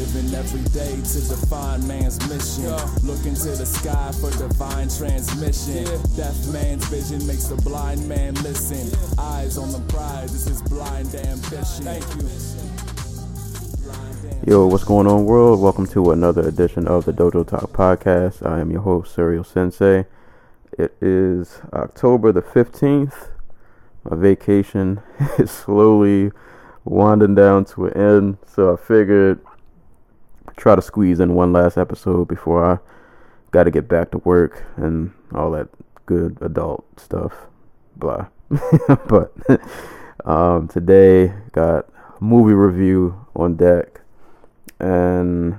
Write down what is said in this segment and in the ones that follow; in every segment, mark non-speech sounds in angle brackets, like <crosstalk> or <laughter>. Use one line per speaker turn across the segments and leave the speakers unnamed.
Living every day to define man's mission. Look into the sky for divine transmission. Deaf man's vision makes the blind man listen. Eyes on the prize, this is blind ambition. Thank you.
Yo, what's going on, world? Welcome to another edition of the Dojo Talk Podcast. I am your host, Serial Sensei. It is October the 15th. My vacation <laughs> is slowly winding down to an end, so I figured try to squeeze in one last episode before I got to get back to work and all that good adult stuff. Blah. <laughs> but um, today got movie review on deck and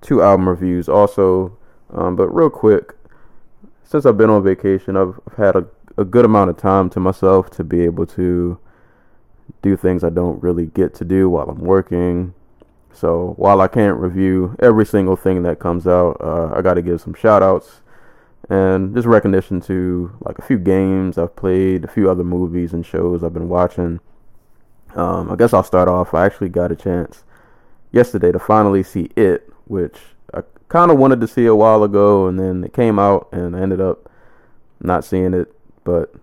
two album reviews also. Um, but real quick, since I've been on vacation, I've, I've had a, a good amount of time to myself to be able to do things I don't really get to do while I'm working. So while I can't review every single thing that comes out, uh, I got to give some shout outs and just recognition to like a few games I've played, a few other movies and shows I've been watching. Um, I guess I'll start off. I actually got a chance yesterday to finally see it, which I kind of wanted to see a while ago, and then it came out, and I ended up not seeing it. But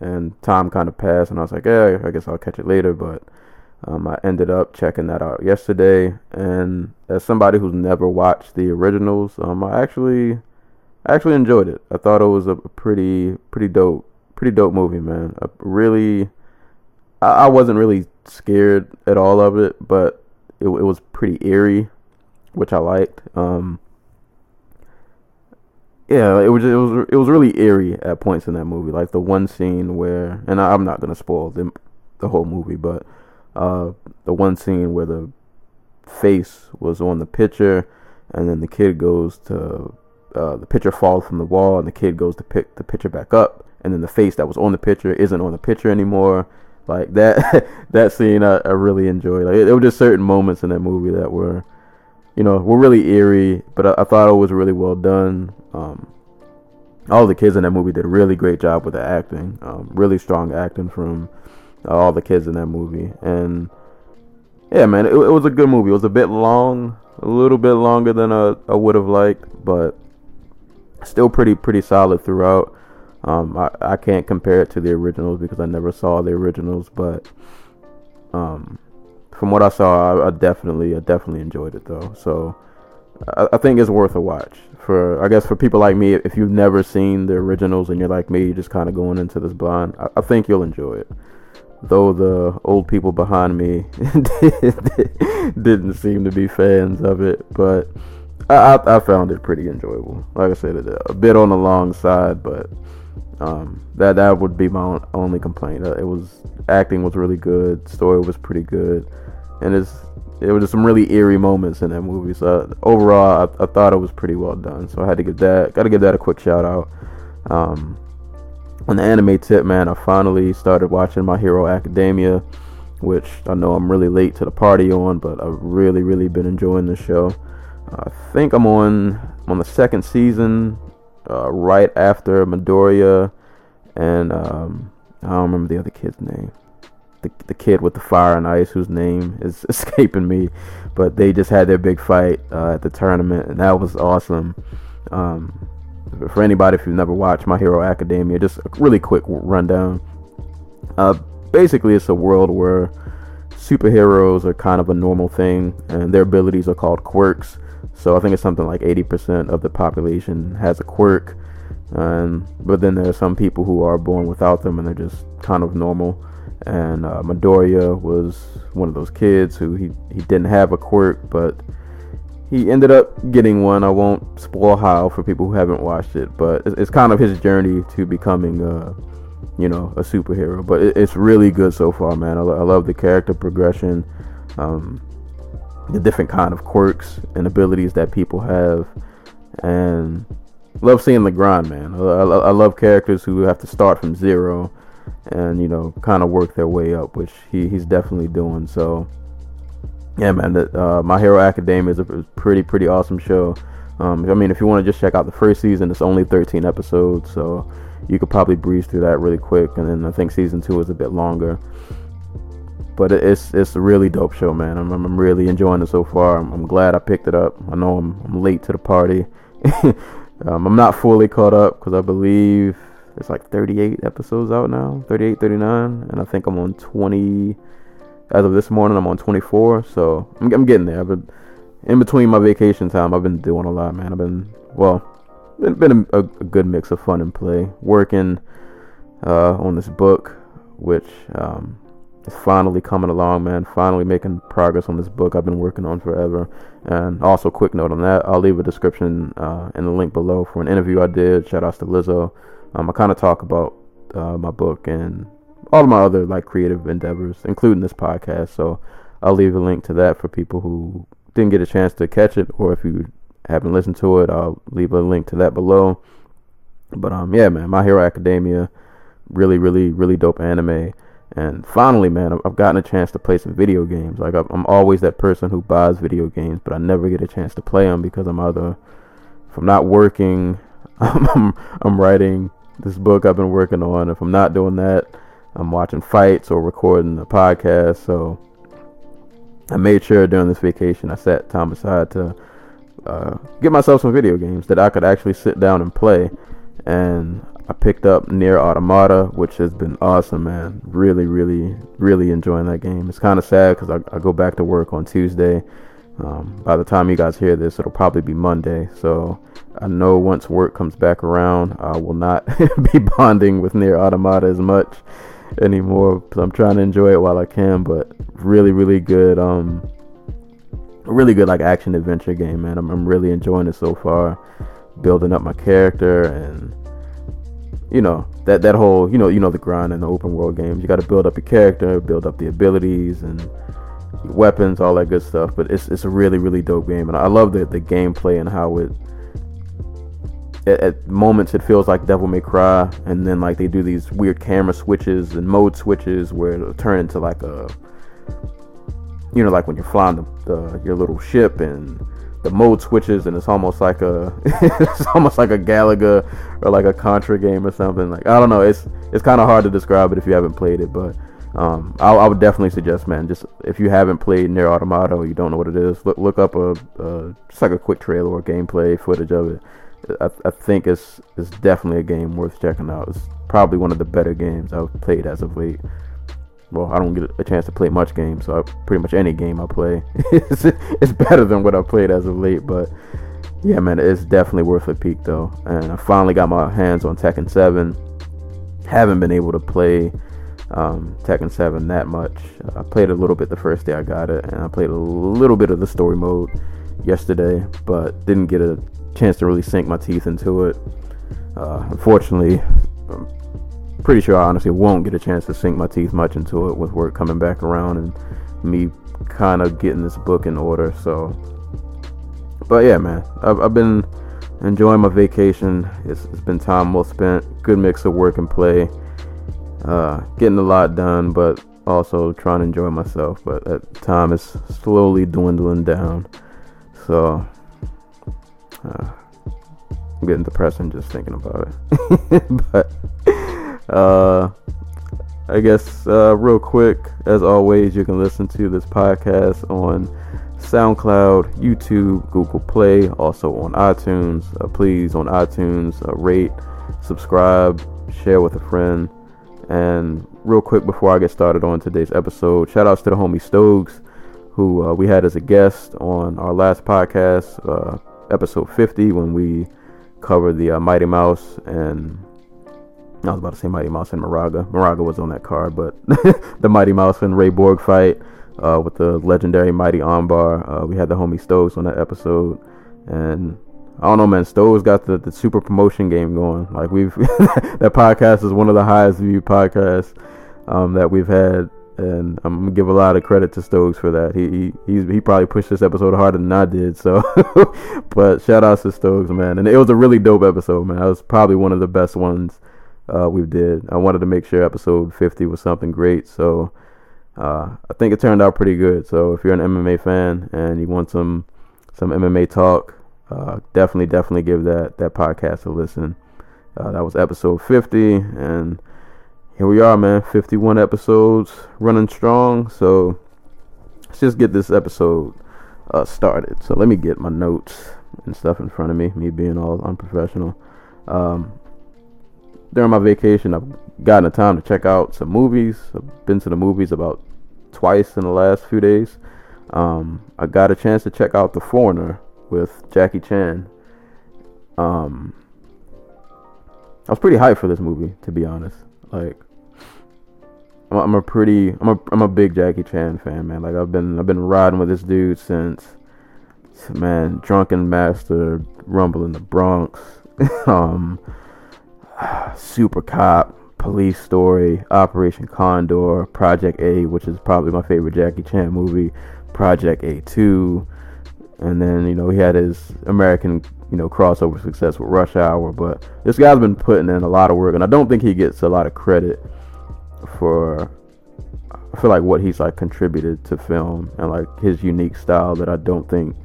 and time kind of passed, and I was like, yeah, I guess I'll catch it later. But um, I ended up checking that out yesterday, and as somebody who's never watched the originals, um, I actually actually enjoyed it. I thought it was a pretty pretty dope pretty dope movie, man. A really, I, I wasn't really scared at all of it, but it, it was pretty eerie, which I liked. Um, yeah, it was it was it was really eerie at points in that movie. Like the one scene where, and I, I'm not gonna spoil the the whole movie, but uh, the one scene where the face was on the picture, and then the kid goes to uh, the picture falls from the wall, and the kid goes to pick the picture back up, and then the face that was on the picture isn't on the picture anymore. Like <laughs> that that scene, I, I really enjoyed. Like there were just certain moments in that movie that were, you know, were really eerie, but I, I thought it was really well done. Um, all the kids in that movie did a really great job with the acting. Um, really strong acting from all the kids in that movie, and yeah, man, it, it was a good movie. It was a bit long, a little bit longer than I, I would have liked, but still pretty pretty solid throughout. Um, I, I can't compare it to the originals because I never saw the originals, but um, from what I saw, I, I definitely I definitely enjoyed it though. So I, I think it's worth a watch for I guess for people like me. If you've never seen the originals and you're like me, just kind of going into this blind, I, I think you'll enjoy it though the old people behind me <laughs> didn't seem to be fans of it, but I, I, found it pretty enjoyable. Like I said, a bit on the long side, but um, that that would be my only complaint. Uh, it was acting was really good, story was pretty good, and it's it was just some really eerie moments in that movie. So uh, overall, I, I, thought it was pretty well done. So I had to give that got to give that a quick shout out. Um, on the anime tip, man, I finally started watching My Hero Academia, which I know I'm really late to the party on, but I've really, really been enjoying the show. I think I'm on on the second season, uh, right after Midoriya, and um, I don't remember the other kid's name. The, the kid with the fire and ice, whose name is <laughs> escaping me, but they just had their big fight uh, at the tournament, and that was awesome. Um, for anybody if you've never watched My Hero Academia, just a really quick rundown. Uh, basically, it's a world where superheroes are kind of a normal thing, and their abilities are called quirks. So I think it's something like 80% of the population has a quirk, and but then there are some people who are born without them, and they're just kind of normal. And uh, Midoriya was one of those kids who he he didn't have a quirk, but he ended up getting one. I won't spoil how for people who haven't watched it, but it's, it's kind of his journey to becoming, uh, you know, a superhero. But it, it's really good so far, man. I, I love the character progression, um, the different kind of quirks and abilities that people have, and love seeing the grind, man. I, I, I love characters who have to start from zero and you know kind of work their way up, which he, he's definitely doing. So yeah, man, that uh, My Hero Academia is a pretty pretty awesome show. Um, I mean, if you want to just check out the first season, it's only 13 episodes, so you could probably breeze through that really quick. And then I think season two is a bit longer. But it's it's a really dope show, man. I'm, I'm really enjoying it so far. I'm, I'm glad I picked it up. I know I'm, I'm late to the party. <laughs> um, I'm not fully caught up because I believe it's like 38 episodes out now, 38, 39, and I think I'm on 20. As of this morning, I'm on 24, so I'm, I'm getting there. I've been in between my vacation time. I've been doing a lot, man. I've been well, been, been a, a good mix of fun and play. Working uh, on this book, which um, is finally coming along, man. Finally making progress on this book I've been working on forever. And also, quick note on that, I'll leave a description uh, in the link below for an interview I did. Shout outs to Lizzo. Um, I kind of talk about uh, my book and all of my other like creative endeavors, including this podcast. So I'll leave a link to that for people who didn't get a chance to catch it, or if you haven't listened to it, I'll leave a link to that below. But um, yeah, man, My Hero Academia, really, really, really dope anime. And finally, man, I've gotten a chance to play some video games. Like I'm always that person who buys video games, but I never get a chance to play them because I'm either, if I'm not working, <laughs> I'm, I'm writing this book I've been working on. If I'm not doing that, I'm watching fights or recording a podcast. So I made sure during this vacation I set time aside to uh, get myself some video games that I could actually sit down and play. And I picked up NieR Automata, which has been awesome, man. Really, really, really enjoying that game. It's kind of sad because I, I, go back to work on Tuesday. Um, by the time you guys hear this, it'll probably be Monday. So I know once work comes back around, I will not <laughs> be bonding with NieR Automata as much anymore because I'm trying to enjoy it while I can. But really, really good. Um, really good like action adventure game, man. I'm, I'm really enjoying it so far. Building up my character and you know that that whole you know you know the grind in the open world games. You got to build up your character, build up the abilities and weapons, all that good stuff. But it's it's a really really dope game, and I love the the gameplay and how it at, at, moments it feels like Devil May Cry, and then like they do these weird camera switches and mode switches where it'll turn into like a, you know, like when you're flying the, the your little ship and the mode switches and it's almost like a <laughs> it's almost like a Galaga or like a Contra game or something. Like I don't know, it's it's kind of hard to describe it if you haven't played it, but um, I, I, would definitely suggest, man, just if you haven't played NieR Automata or you don't know what it is, look look up a, a just like a quick trailer or gameplay footage of it. I, I think it's it's definitely a game worth checking out. It's probably one of the better games I've played as of late. Well, I don't get a chance to play much games, so I, pretty much any game I play, <laughs> it's, it's better than what I played as of late. But yeah, man, it's definitely worth a peek though. And I finally got my hands on Tekken 7. Haven't been able to play um, Tekken 7 that much. I played a little bit the first day I got it, and I played a little bit of the story mode yesterday, but didn't get a chance to really sink my teeth into it. Uh, unfortunately, I'm pretty sure I honestly won't get a chance to sink my teeth much into it with work coming back around and me kind of getting this book in order. So, but yeah, man, I've, I've been enjoying my vacation. It's, it's been time well spent. Good mix of work and play. Uh, getting a lot done, but also trying to enjoy myself. But that time is slowly dwindling down. So uh, I'm getting depressing just thinking about it. <laughs> but uh, I guess uh, real quick, as always, you can listen to this podcast on SoundCloud, YouTube, Google Play, also on iTunes. Uh, please, on iTunes, uh, rate, subscribe, share with a friend. And real quick before I get started on today's episode, shout outs to the homie Stokes, who uh, we had as a guest on our last podcast. Episode 50 when we covered the uh, Mighty Mouse and I was about to say Mighty Mouse and Moraga. Moraga was on that card, but <laughs> the Mighty Mouse and Ray Borg fight uh, with the legendary Mighty Armbar. Uh, we had the homie Stoves on that episode, and I don't know, man. Stoves got the, the super promotion game going. Like we've <laughs> that podcast is one of the highest viewed podcasts um, that we've had and I'm gonna give a lot of credit to Stokes for that. He he he probably pushed this episode harder than I did. So, <laughs> but shout out to Stokes, man. And it was a really dope episode, man. It was probably one of the best ones uh, we did. I wanted to make sure episode 50 was something great, so uh, I think it turned out pretty good. So if you're an MMA fan and you want some some MMA talk, uh, definitely definitely give that that podcast a listen. Uh, that was episode 50, and here we are, man. 51 episodes, running strong. So let's just get this episode uh, started. So let me get my notes and stuff in front of me. Me being all unprofessional. Um, during my vacation, I've gotten the time to check out some movies. I've been to the movies about twice in the last few days. Um, I got a chance to check out The Foreigner with Jackie Chan. Um, I was pretty hyped for this movie, to be honest. Like, I'm, I'm a pretty, I'm a, I'm a big Jackie Chan fan, man. Like, I've been, I've been riding with this dude since, man, Drunken Master, Rumble in the Bronx, <laughs> um, Super Cop, Police Story, Operation Condor, Project A, which is probably my favorite Jackie Chan movie, Project A2, and then you know he had his American you know crossover success with Rush Hour. But this guy's been putting in a lot of work, and I don't think he gets a lot of credit for for like what he's like contributed to film and like his unique style that I don't think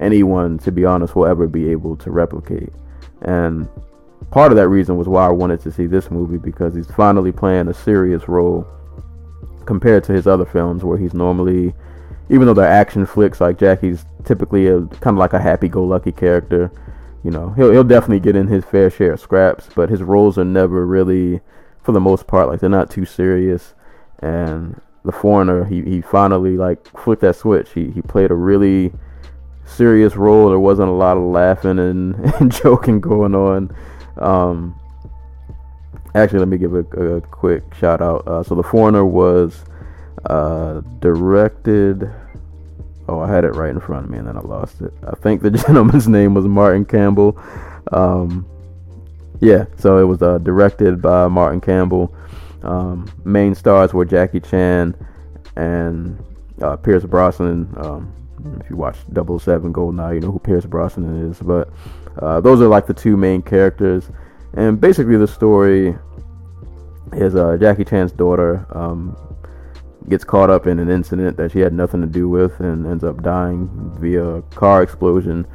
anyone, to be honest, will ever be able to replicate. And part of that reason was why I wanted to see this movie because he's finally playing a serious role compared to his other films where he's normally even though they're action flicks, like Jackie's typically a kind of like a happy-go-lucky character. You know, he'll he'll definitely get in his fair share of scraps, but his roles are never really, for the most part, like they're not too serious. And the foreigner, he, he finally like flipped that switch. He he played a really serious role. There wasn't a lot of laughing and, <laughs> and joking going on. Um, actually, let me give a, a quick shout out. Uh, so the foreigner was uh, directed. Oh, I had it right in front of me and then I lost it. I think the <laughs> gentleman's name was Martin Campbell. Um, yeah, so it was uh, directed by Martin Campbell. Um, main stars were Jackie Chan and uh, Pierce Brosnan. Um, if you watch 007 Goldeneye, you know who Pierce Brosnan is. But uh, those are like the two main characters. And basically, the story is uh, Jackie Chan's daughter um, gets caught up in an incident that she had nothing to do with and ends up dying via a car explosion.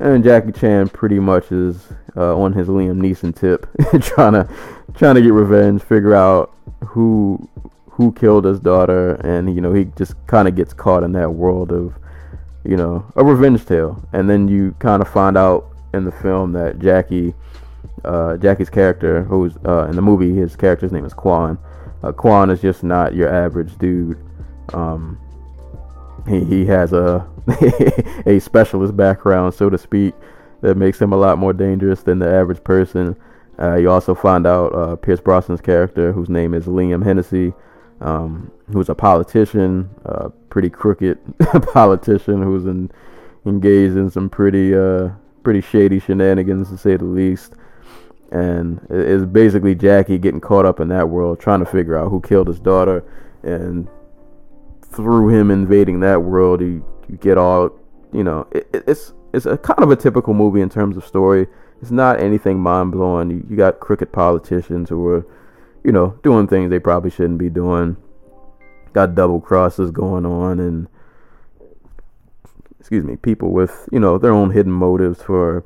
And Jackie Chan pretty much is uh, on his Liam Neeson tip, trying to trying to get revenge, figure out who who killed his daughter, and you know he just kind of gets caught in that world of you know a revenge tale. And then you kind of find out in the film that Jackie, uh, Jackie's character, who's uh, in the movie, his character's name is Quan uh, Quan is just not your average dude. Um, he he has a <laughs> a specialist background, so to speak, that makes him a lot more dangerous than the average person. Uh, you also find out uh, Pierce Brosnan's character, whose name is Liam Hennessy, um, who's a politician, a pretty crooked <laughs> politician who's in, engaged in some pretty uh, pretty shady shenanigans, to say the least and it's basically Jackie getting caught up in that world, trying to figure out who killed his daughter, and through him invading that world, you get all, you know, it, it's it's a kind of a typical movie in terms of story. It's not anything mind blowing. You, you got crooked politicians who are, you know, doing things they probably shouldn't be doing. Got double crosses going on, and excuse me, people with you know their own hidden motives for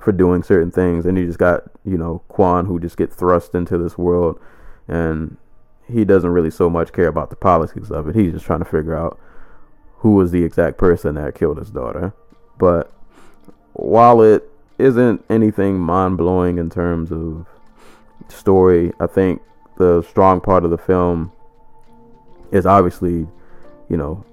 for doing certain things, and you just got you know Quan who just get thrust into this world, and he doesn't really so much care about the politics of it. He's just trying to figure out who was the exact person that killed his daughter. But while it isn't anything mind blowing in terms of story, I think the strong part of the film is obviously, you know,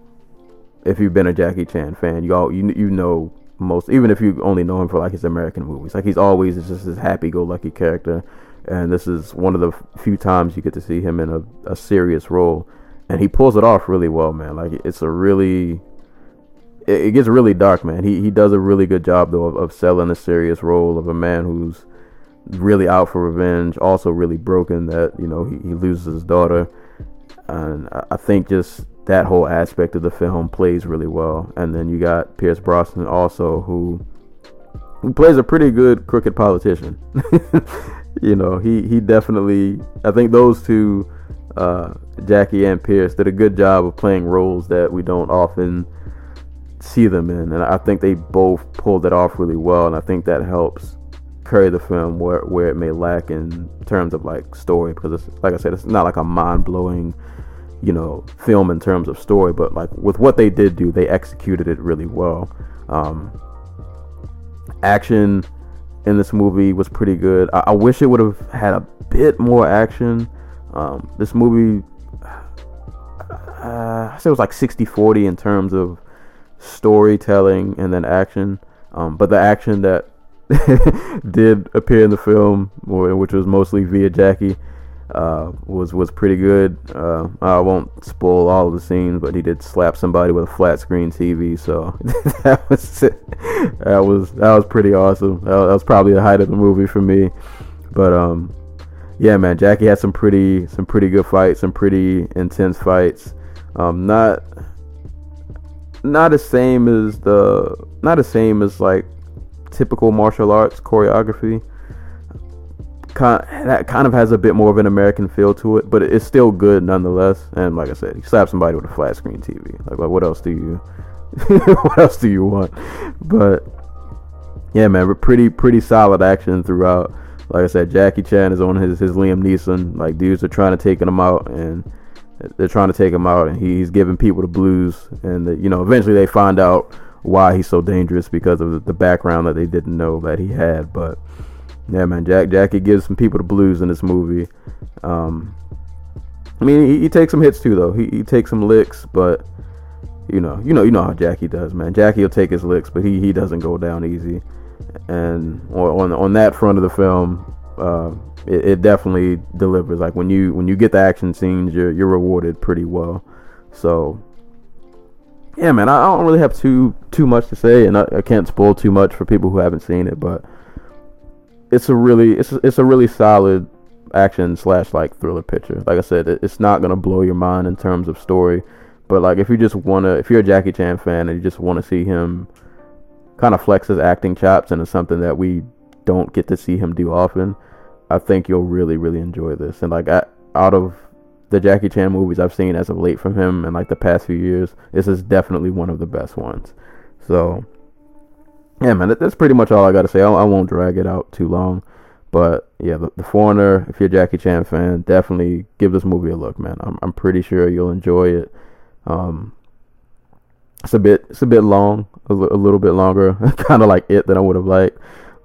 if you've been a Jackie Chan fan, you all you you know most even if you only know him for like his American movies. Like he's always just this happy-go-lucky character, and this is one of the few times you get to see him in a, a serious role, and he pulls it off really well, man. Like it's a really it, it gets really dark, man. He he does a really good job though of, of selling a serious role of a man who's really out for revenge, also really broken that you know he, he loses his daughter, and I, I think just that whole aspect of the film plays really well. And then you got Pierce Brosnan also, who, who plays a pretty good crooked politician. <laughs> you know, he he definitely. I think those two, uh, Jackie and Pierce, did a good job of playing roles that we don't often see them in, and I think they both pulled it off really well, and I think that helps carry the film where where it may lack in terms of like story, because it's like I said, it's not like a mind blowing you know film in terms of story but like with what they did do they executed it really well. Um, action in this movie was pretty good. I, I wish it would have had a bit more action um, this movie uh, i say it was like 60 40 in terms of storytelling and then action um, but the action that <laughs> did appear in the film which was mostly via jackie uh, was was pretty good. Uh, I won't spoil all of the scenes, but he did slap somebody with a flat screen TV, so <laughs> that was that was that was pretty awesome. That, was probably the height of the movie for me. But um, yeah, man, Jackie had some pretty some pretty good fights, some pretty intense fights. Um, not not the same as the not the same as like typical martial arts choreography kind that kind of has a bit more of an American feel to it, but it's still good nonetheless. And like I said, you slap somebody with a flat screen TV. Like, like what else do you <laughs> what else do you want? But yeah, man, pretty pretty solid action throughout. Like I said, Jackie Chan is on his his Liam Neeson. Like dudes are trying to take him out, and they're trying to take him out, and he's giving people the blues. And the, you know, eventually they find out why he's so dangerous because of the background that they didn't know that he had. But yeah, man, Jack Jackie gives some people the blues in this movie. Um, I mean, he, he, takes some hits too, though. He, he takes some licks, but you know, you know, you know how Jackie does, man. Jackie will take his licks, but he, he doesn't go down easy. And on on that front of the film, uh, it, it, definitely delivers. Like when you when you get the action scenes, you're you're rewarded pretty well. So yeah, man, I, I don't really have too too much to say, and I, I can't spoil too much for people who haven't seen it, but it's a really it's it's a really solid action slash like thriller picture. Like I said, it, it's not gonna blow your mind in terms of story, but like if you just wanna, if you're a Jackie Chan fan and you just want to see him kind of flex his acting chops and it's something that we don't get to see him do often, I think you'll really really enjoy this. And like I, out of the Jackie Chan movies I've seen as of late from him in like the past few years, this is definitely one of the best ones. So yeah, man, that's pretty much all I got to say. I, I, won't drag it out too long. But yeah, the, the, Foreigner, if you're a Jackie Chan fan, definitely give this movie a look, man. I'm, I'm pretty sure you'll enjoy it. Um, it's a bit it's a bit long, a, l- a little bit longer, <laughs> kind of like it than I would have liked.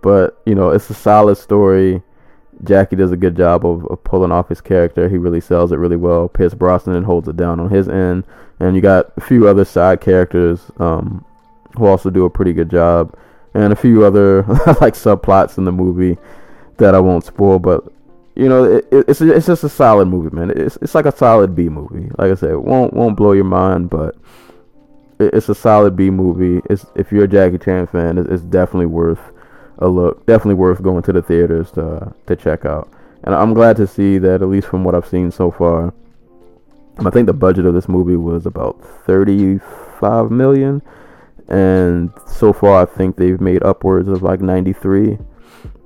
But you know, it's a solid story. Jackie does a good job of, of, pulling off his character. He really sells it really well. Pierce Brosnan holds it down on his end, and you got a few other side characters um, who also do a pretty good job and a few other <laughs> like subplots in the movie that I won't spoil. But you know, it, it's it's just a solid movie, man. It's it's like a solid B movie. Like I said, it won't won't blow your mind, but it's a solid B movie. It's if you're a Jackie Chan fan, it's, it's definitely worth a look. Definitely worth going to the theaters to to check out. And I'm glad to see that at least from what I've seen so far. I think the budget of this movie was about 35 million and so far I think they've made upwards of like 93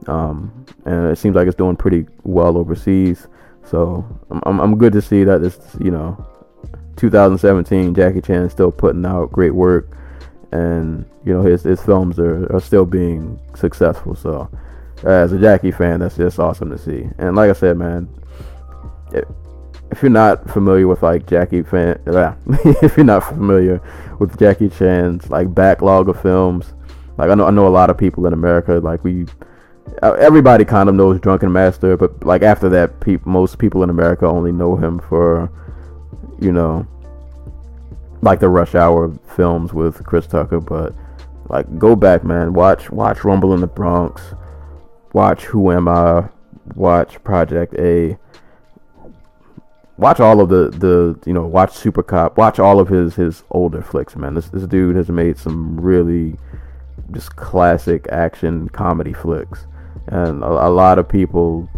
um, and it seems like it's doing pretty well overseas so I'm, I'm good to see that this you know 2017 Jackie Chan is still putting out great work. And you know his, his films are, are still being successful. So as a Jackie fan that's just awesome to see. And like I said man it, if you're not familiar with like Jackie fan, <laughs> if you're not familiar with Jackie Chan's like backlog of films, like I know I know a lot of people in America like we uh, everybody kind of knows Drunken Master, but like after that, pe- most people in America only know him for you know like the Rush Hour films with Chris Tucker, but like go back, man, watch watch Rumble in the Bronx, watch Who Am I, watch Project A. Watch all of the the you know watch Super Cop, watch all of his his older flicks, man. This this dude has made some really just classic action comedy flicks, and a, a lot of people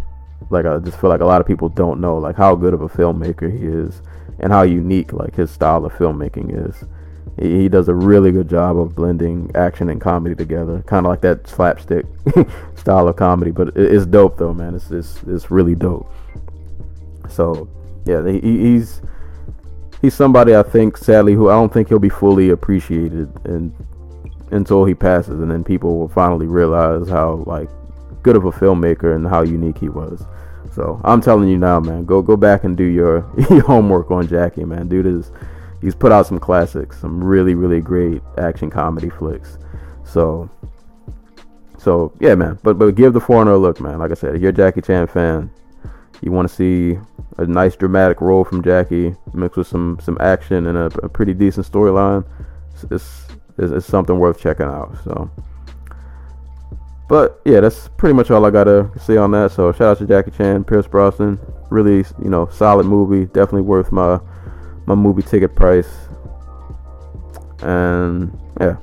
like I just feel like a lot of people don't know like how good of a filmmaker he is and how unique like his style of filmmaking is. he, he does a really good job of blending action and comedy together, kind of like that slapstick <laughs> style of comedy. But it, it's dope though, man. It's it's it's really dope. So yeah, he, he's he's somebody I think, sadly, who I don't think he'll be fully appreciated and until he passes, and then people will finally realize how like good of a filmmaker and how unique he was. So I'm telling you now, man, go go back and do your, <laughs> your homework on Jackie, man. Dude is he's put out some classics, some really really great action comedy flicks. So so yeah, man. But but give the foreigner a look, man. Like I said, if you're a Jackie Chan fan, you want to see a nice dramatic role from Jackie mixed with some some action and a, a pretty decent storyline. It's, it's, it's something worth checking out. So. But yeah, that's pretty much all I gotta say on that. So shout out to Jackie Chan, Pierce Brosnan. Really, you know, solid movie. Definitely worth my my movie ticket price. And yeah,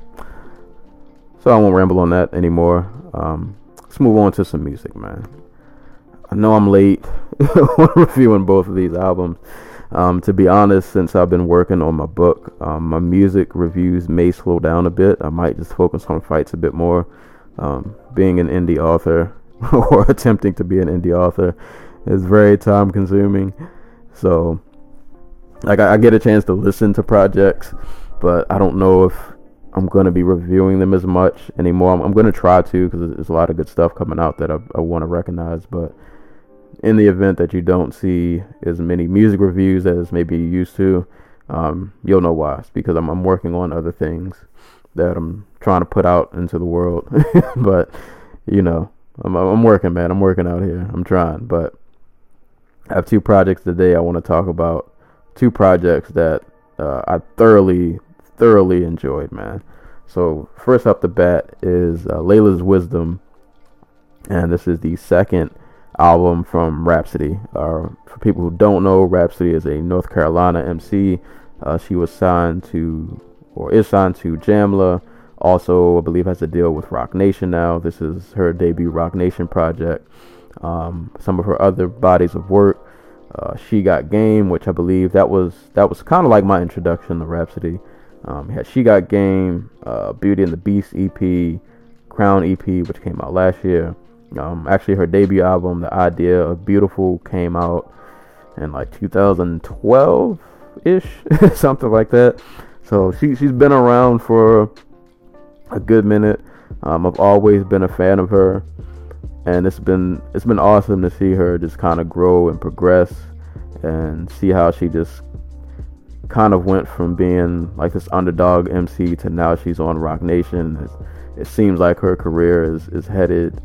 so I won't ramble on that anymore. Um, let's move on to some music, man. I know I'm late <laughs> reviewing both of these albums. Um, to be honest, since I've been working on my book, um, my music reviews may slow down a bit. I might just focus on fights a bit more. Um, being an indie author <laughs> or attempting to be an indie author is very time consuming. So, like, I, I get a chance to listen to projects, but I don't know if I'm going to be reviewing them as much anymore. I'm, I'm going to try to because there's a lot of good stuff coming out that I, I want to recognize. But in the event that you don't see as many music reviews as maybe you used to, um, you'll know why. It's because I'm, I'm working on other things that I'm trying to put out into the world. <laughs> but you know, I'm I'm working, man. I'm working out here. I'm trying, but I have two projects today. I want to talk about two projects that uh, I thoroughly, thoroughly enjoyed, man. So first up the bat is uh, Laila's Wisdom, and this is the second album from Rapsody. Uh, for people who don't know, Rapsody is a North Carolina MC. Uh, she was signed to or is signed to Jamla. Also, I believe has a deal with Roc Nation now. This is her debut Roc Nation project. Um, some of her other bodies of work. Uh, she got game, which I believe that was that was kind of like my introduction to Rapsody. Um, had she got game, uh, Beauty and the Beast EP, Crown EP, which came out last year. Um, actually, her debut album, The Idea of Beautiful, came out in like 2012 ish, <laughs> something like that. So she she's been around for a good minute. Um, I've always been a fan of her, and it's been it's been awesome to see her just kind of grow and progress, and see how she just kind of went from being like this underdog MC to now she's on Roc Nation. It, it seems like her career is is headed,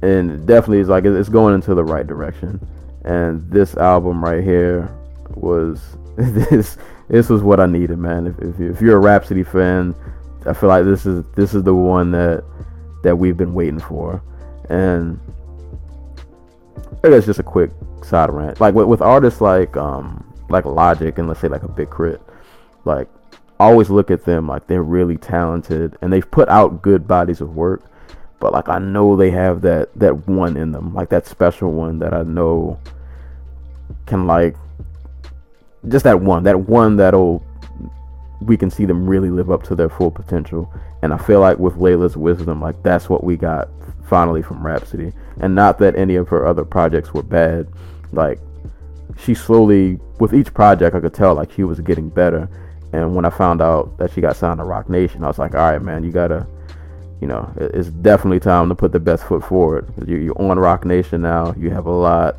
and definitely is like it's going into the right direction. And this album right here was <laughs> this this was what I needed, man. If, if, if you're a Rapsody fan, I feel like this is this is the one that that we've been waiting for, and I guess just a quick side rant. Like with, with artists like um like Logic and let's say like a Big K.R.I.T., like always look at them like they're really talented and they've put out good bodies of work, but like I know they have that that one in them, like that special one that I know can like just that one, that one that'll we can see them really live up to their full potential. And I feel like with Laila's wisdom, like that's what we got finally from Rapsody. And not that any of her other projects were bad. Like she slowly with each project I could tell like she was getting better. And when I found out that she got signed to Roc Nation, I was like, all right, man, you gotta, you know, it's definitely time to put the best foot forward. You're on Roc Nation now. You have a lot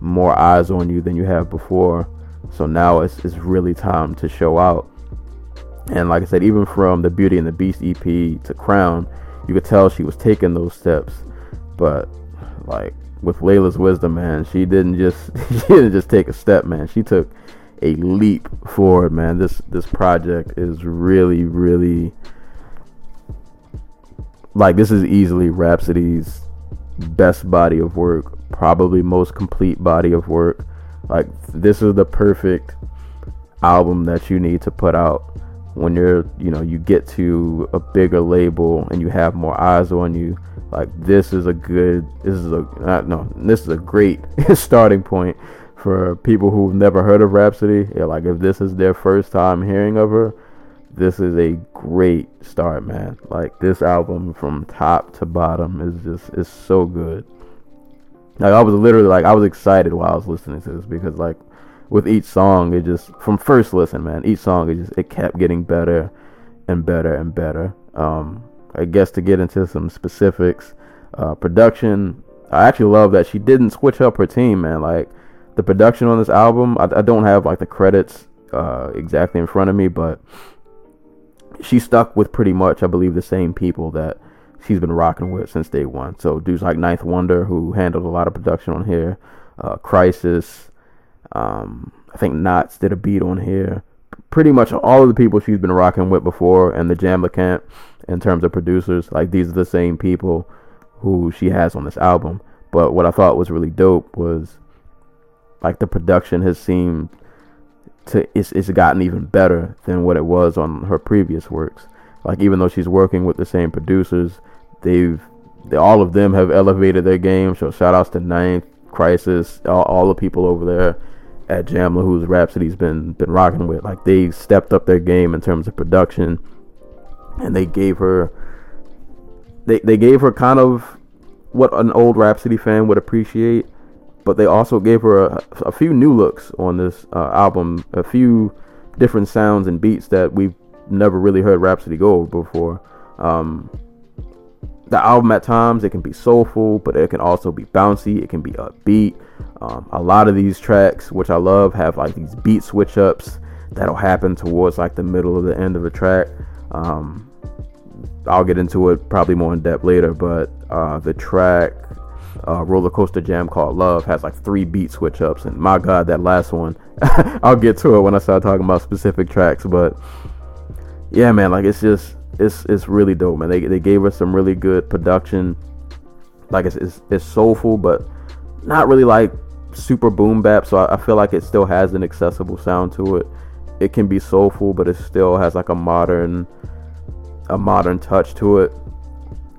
more eyes on you than you have before so now it's, it's really time to show out. And like I said, even from the Beauty and the Beast EP to Crown, you could tell she was taking those steps. But like with Laila's wisdom, man, she didn't just <laughs> she didn't just take a step, man. She took a leap forward, man. This this project is really, really like this is easily Rapsody's best body of work, probably most complete body of work. Like this is the perfect album that you need to put out when you're, you know, you get to a bigger label and you have more eyes on you. Like this is a good, this is a no, this is a great <laughs> starting point for people who've never heard of Rapsody. Yeah, like if this is their first time hearing of her, this is a great start, man. Like this album from top to bottom is just is so good. Like I was literally like I was excited while I was listening to this because like with each song it just from first listen, man, each song it just it kept getting better and better and better. Um I guess to get into some specifics, uh production, I actually love that she didn't switch up her team, man. Like the production on this album, I, I don't have like the credits uh exactly in front of me, but she stuck with pretty much, I believe, the same people that she's been rocking with since day one. So dudes like Ninth Wonder, who handled a lot of production on here, uh, Khrysis, um, I think Nottz did a beat on here. Pretty much all of the people she's been rocking with before, and the Jamla camp in terms of producers, like these are the same people who she has on this album. But what I thought was really dope was like the production has seemed to it's, it's gotten even better than what it was on her previous works. Like even though she's working with the same producers, they've they, all of them have elevated their game. So shout outs to Ninth, Khrysis, all, all the people over there at Jamla whose Rapsody's been been rocking with. Like they stepped up their game in terms of production, and they gave her they they gave her kind of what an old Rapsody fan would appreciate but they also gave her a, a few new looks on this uh, album, a few different sounds and beats that we've never really heard Rapsody go before. Um, the album at times it can be soulful, but it can also be bouncy. It can be upbeat. Um, a lot of these tracks, which I love, have like these beat switch ups that'll happen towards like the middle of the end of a track. Um, I'll get into it probably more in depth later, but uh, the track uh, roller coaster jam called Love has like three beat switch ups, and my god, that last one, <laughs> I'll get to it when I start talking about specific tracks. But yeah, man, like it's just it's it's really dope, man. They they gave us some really good production. Like it's it's, it's soulful, but not really like super boom bap. So I, I feel like it still has an accessible sound to it. It can be soulful, but it still has like a modern a modern touch to it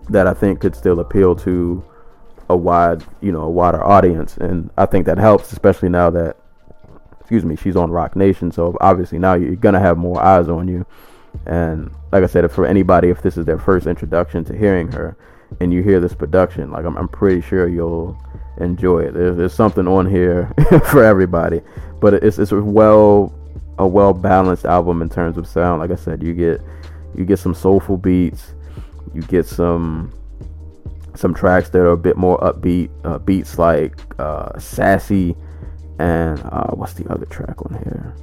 that I think could still appeal to a wide, you know, a wider audience, and I think that helps, especially now that, excuse me, she's on Roc Nation. So obviously now you're gonna have more eyes on you, and like I said, for anybody, if this is their first introduction to hearing her, and you hear this production, like I'm, I'm pretty sure you'll enjoy it. There's, there's something on here <laughs> for everybody, but it's it's a well a well balanced album in terms of sound. Like I said, you get you get some soulful beats, you get some some tracks that are a bit more upbeat, uh, beats like uh, Sassy and uh, what's the other track on here?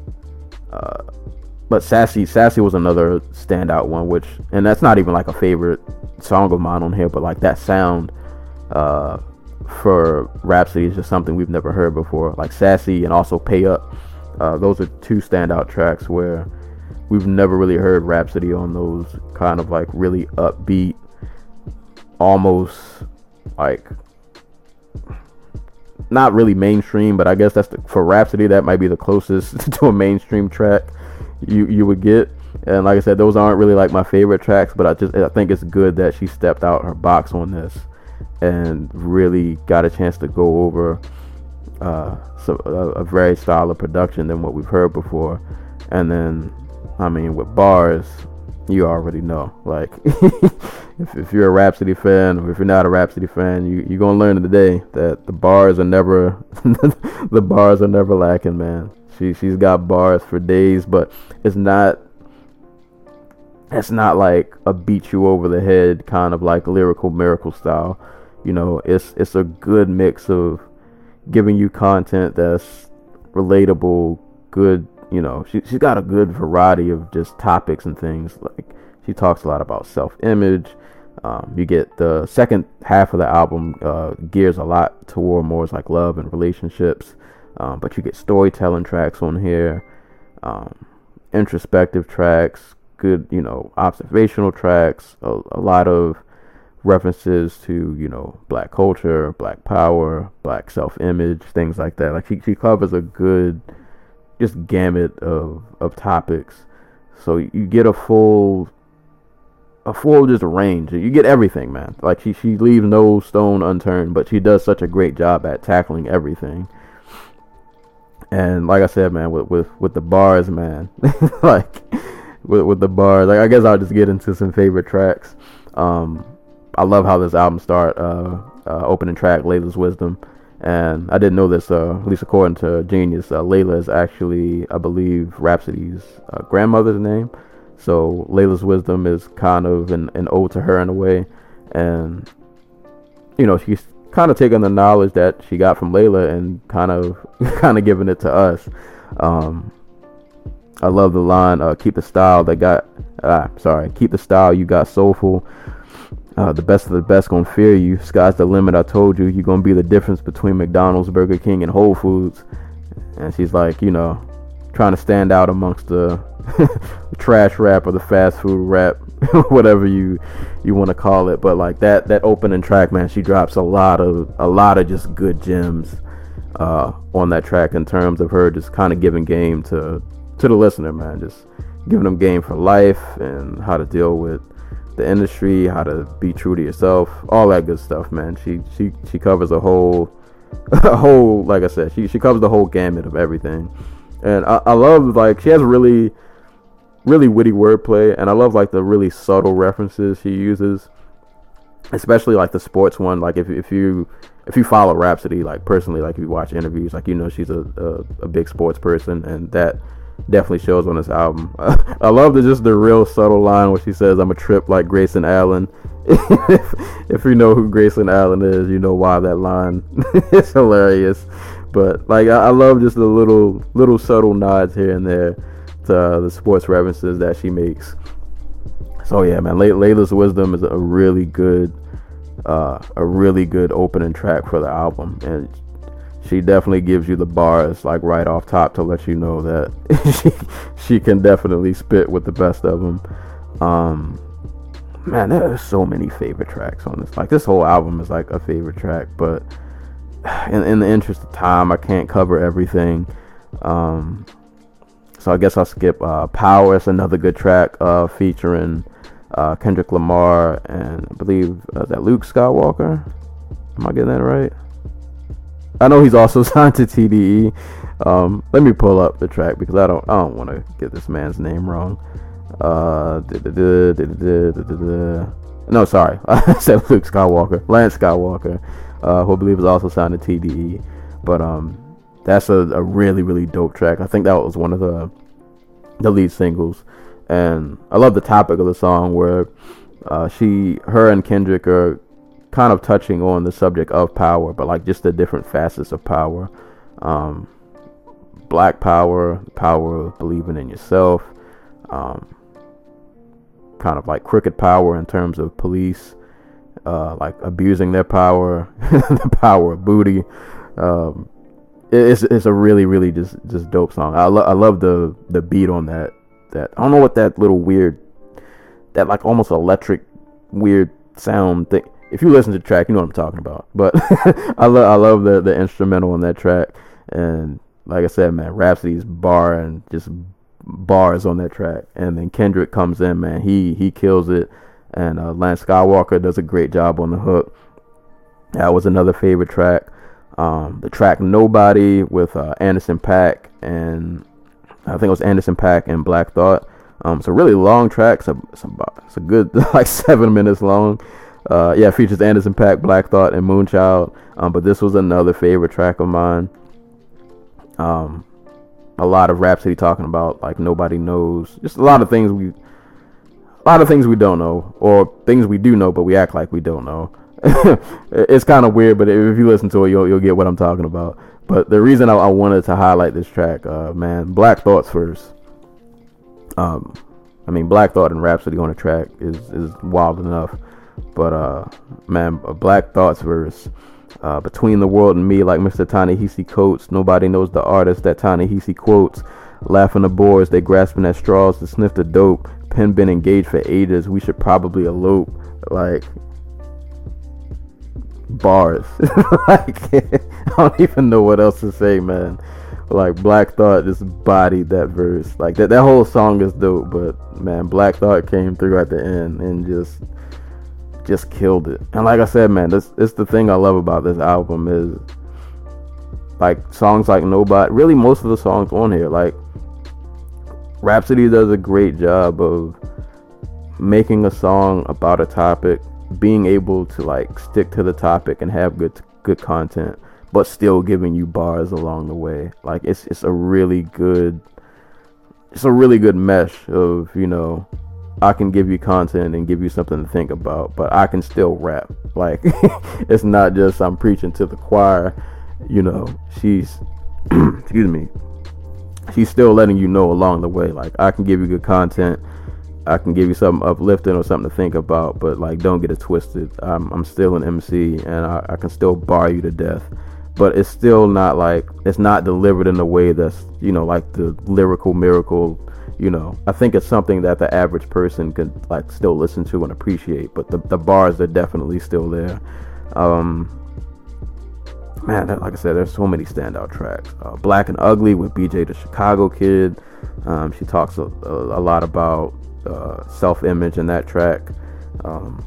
But Sassy, Sassy was another standout one, which and that's not even like a favorite song of mine on here, but like that sound uh, for Rapsody is just something we've never heard before. Like Sassy and also Pay Up, uh, those are two standout tracks where we've never really heard Rapsody on those kind of like really upbeat almost like not really mainstream, but I guess that's the, for Rapsody that might be the closest <laughs> to a mainstream track you you would get. And like I said, those aren't really like my favorite tracks, but I just I think it's good that she stepped out her box on this and really got a chance to go over uh, so a, a very style of production than what we've heard before. And then, I mean, with bars, you already know. Like, <laughs> if, if you're a Rapsody fan, or if you're not a Rapsody fan, you you're gonna learn today that the bars are never <laughs> the bars are never lacking, man. She she's got bars for days, but it's not. It's not like a beat you over the head kind of like lyrical miracle style. You know, it's it's a good mix of giving you content that's relatable, good you know, she she's got a good variety of just topics and things. Like she talks a lot about self-image. Um, you get the second half of the album uh, gears a lot toward more like love and relationships, um, but you get storytelling tracks on here, um, introspective tracks, good you know observational tracks, a, a lot of references to you know black culture, black power, black self-image, things like that. Like she she covers a good just gamut of of topics. So you get a full a full just range. You get everything, man. Like she she leaves no stone unturned, but she does such a great job at tackling everything. And like I said, man, with with with the bars, man, <laughs> like with with the bars. Like I guess I'll just get into some favorite tracks. Um, I love how this album start. Uh, uh, opening track, Laila's Wisdom, and I didn't know this. Uh, at least according to Genius, uh, Laila is actually, I believe, Rapsody's uh, grandmother's name. So Laila's Wisdom is kind of an, an ode to her in a way, and you know she's kind of taking the knowledge that she got from Laila and kind of <laughs> kind of giving it to us. Um, I love the line, uh, "Keep the style that got." Ah, sorry, keep the style you got soulful. Uh, the best of the best gonna fear you. Sky's the limit. I told you you're gonna be the difference between McDonald's, Burger King, and Whole Foods. And she's like, you know, trying to stand out amongst the, <laughs> trash rap or the fast food rap, <laughs> whatever you you want to call it. But like that that opening track, man, she drops a lot of a lot of just good gems uh, on that track in terms of her just kind of giving game to to the listener, man, just giving them game for life and how to deal with the industry, how to be true to yourself, all that good stuff, man. She she she covers a whole <laughs> a whole like I said, she she covers the whole gamut of everything. And I, I love like she has really really witty wordplay and I love like the really subtle references she uses. Especially like the sports one, like if if you if you follow Rapsody like personally, like if you watch interviews, like you know she's a, a, a big sports person and that definitely shows on this album. <laughs> I love the just the real subtle line where she says, "I'm a trip like Grayson Allen." <laughs> if, if you know who Grayson Allen is, you know why that line <laughs> is hilarious. But like, I, I, love just the little little subtle nods here and there to uh, the sports references that she makes. So yeah, man, Lay- Laila's Wisdom is a really good, uh, a really good opening track for the album, and she definitely gives you the bars like right off top to let you know that she <laughs> she can definitely spit with the best of them. Um, man, there are so many favorite tracks on this. Like this whole album is like a favorite track, but in, in the interest of time, I can't cover everything. Um, so I guess I'll skip uh, Power. It's another good track uh, featuring uh, Kendrick Lamar and I believe uh, that Luke Skywalker. Am I getting that right? I know he's also <laughs> signed to TDE. Um, let me pull up the track because I don't I don't want to get this man's name wrong. No, sorry, <laughs> I said Luke Skywalker, Lance Skywalker, uh, who I believe is also signed to TDE. But um, that's a, a really really dope track. I think that was one of the the lead singles, and I love the topic of the song where uh, she, her, and Kendrick are kind of touching on the subject of power, but like just the different facets of power. Um, black power, power of believing in yourself, um, kind of like crooked power in terms of police, uh, like abusing their power, <laughs> the power of booty. Um, it's it's a really really just just dope song. I I love the the beat on that. That I don't know what that little weird, that like almost electric weird sound thing if you listen to the track, you know what I'm talking about. But <laughs> I love I love the the instrumental on that track, and like I said, man, Rapsody's bar and just bars on that track, and then Kendrick comes in, man, he he kills it, and uh, Lance Skywalker does a great job on the hook. That was another favorite track. Um, the track Nobody with uh, Anderson .Paak and I think it was Anderson .Paak and Black Thought. Um, it's a really long track. It's a, it's a, it's a good <laughs> like seven minutes long. Uh, yeah, features Anderson .Paak, Black Thought, and Moonchild. Um, but this was another favorite track of mine. Um, a lot of Rapsody talking about like nobody knows, just a lot of things we, lot of things we don't know, or things we do know but we act like we don't know. <laughs> it's kind of weird, but if you listen to it, you'll you'll get what I'm talking about. But the reason I, I wanted to highlight this track, uh, man, Black Thought's first. Um, I mean, Black Thought and Rapsody on a track is is wild enough. But uh, man, Black Thought's verse. Uh, between the world and me, like Mr. Ta-Nehisi Coates, nobody knows the artist that Ta-Nehisi quotes. Laughing the boys, they grasping at straws to sniff the dope. Pen been engaged for ages. We should probably elope. Like bars. <laughs> like <laughs> I don't even know what else to say, man. Like Black Thought just bodied that verse. Like that that whole song is dope, but man, Black Thought came through at the end and just just killed it. And like I said, man, this is the thing I love about this album is like songs like Nobody. Really, most of the songs on here, like Rapsody does a great job of making a song about a topic, being able to like stick to the topic and have good good content, but still giving you bars along the way. Like it's it's a really good it's a really good mesh of, you know, I can give you content and give you something to think about, but I can still rap. <laughs> Like <laughs> it's not just I'm preaching to the choir, you know, she's <clears throat> excuse me. She's still letting you know along the way like I can give you good content I can give you something uplifting or something to think about, but like don't get it twisted. I'm, I'm still an MC and I, I can still bar you to death, but it's still not like it's not delivered in a way that's you know like the lyrical miracle. You know, I think it's something that the average person could like still listen to and appreciate, but the the bars are definitely still there. Um, man, like I said, there's so many standout tracks. Uh, Black and Ugly with BJ the Chicago Kid. Um, she talks a, a, a lot about uh, self-image in that track. Um,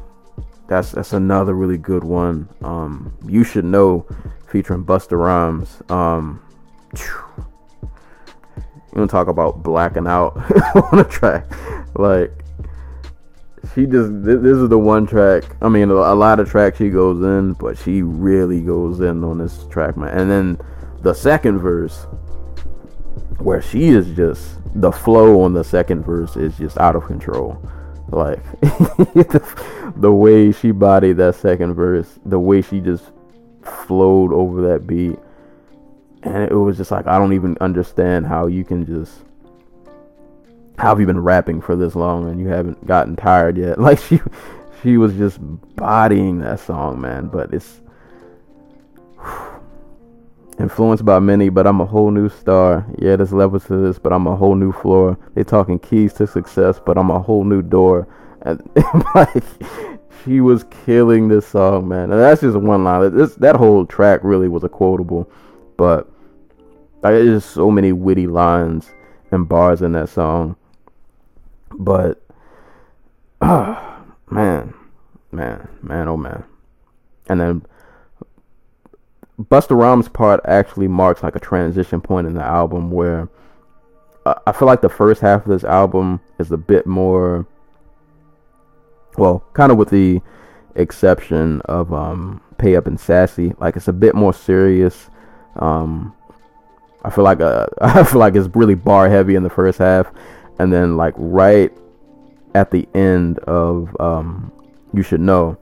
that's that's another really good one. Um, you should know, featuring Busta Rhymes. Um, you want to talk about blacking out <laughs> on a track? Like she just this is the one track. I mean, a, lot of tracks she goes in, but she really goes in on this track, man. And then the second verse, where she is just the flow on the second verse is just out of control. Like <laughs> the, the way she bodied that second verse, the way she just flowed over that beat, and it was just like I don't even understand how you can just how have you been rapping for this long and you haven't gotten tired yet? <laughs> Like she she was just bodying that song, man. But it's <sighs> Influenced by many, but I'm a whole new star. Yeah, there's levels to this, but I'm a whole new floor. They're talking keys to success, but I'm a whole new door. And <laughs> like she was killing this song, man. And that's just one line. This that whole track really was a quotable, but like, there's just so many witty lines and bars in that song. But ah, <sighs> man, man, man, oh man. And then Busta Rhymes part actually marks like a transition point in the album where uh, I feel like the first half of this album is a bit more, well, kind of with the exception of um, Pay Up and Sassy, like it's a bit more serious. Um, I feel like uh, <laughs> I feel like it's really bar heavy in the first half, and then like right at the end of um, You Should Know,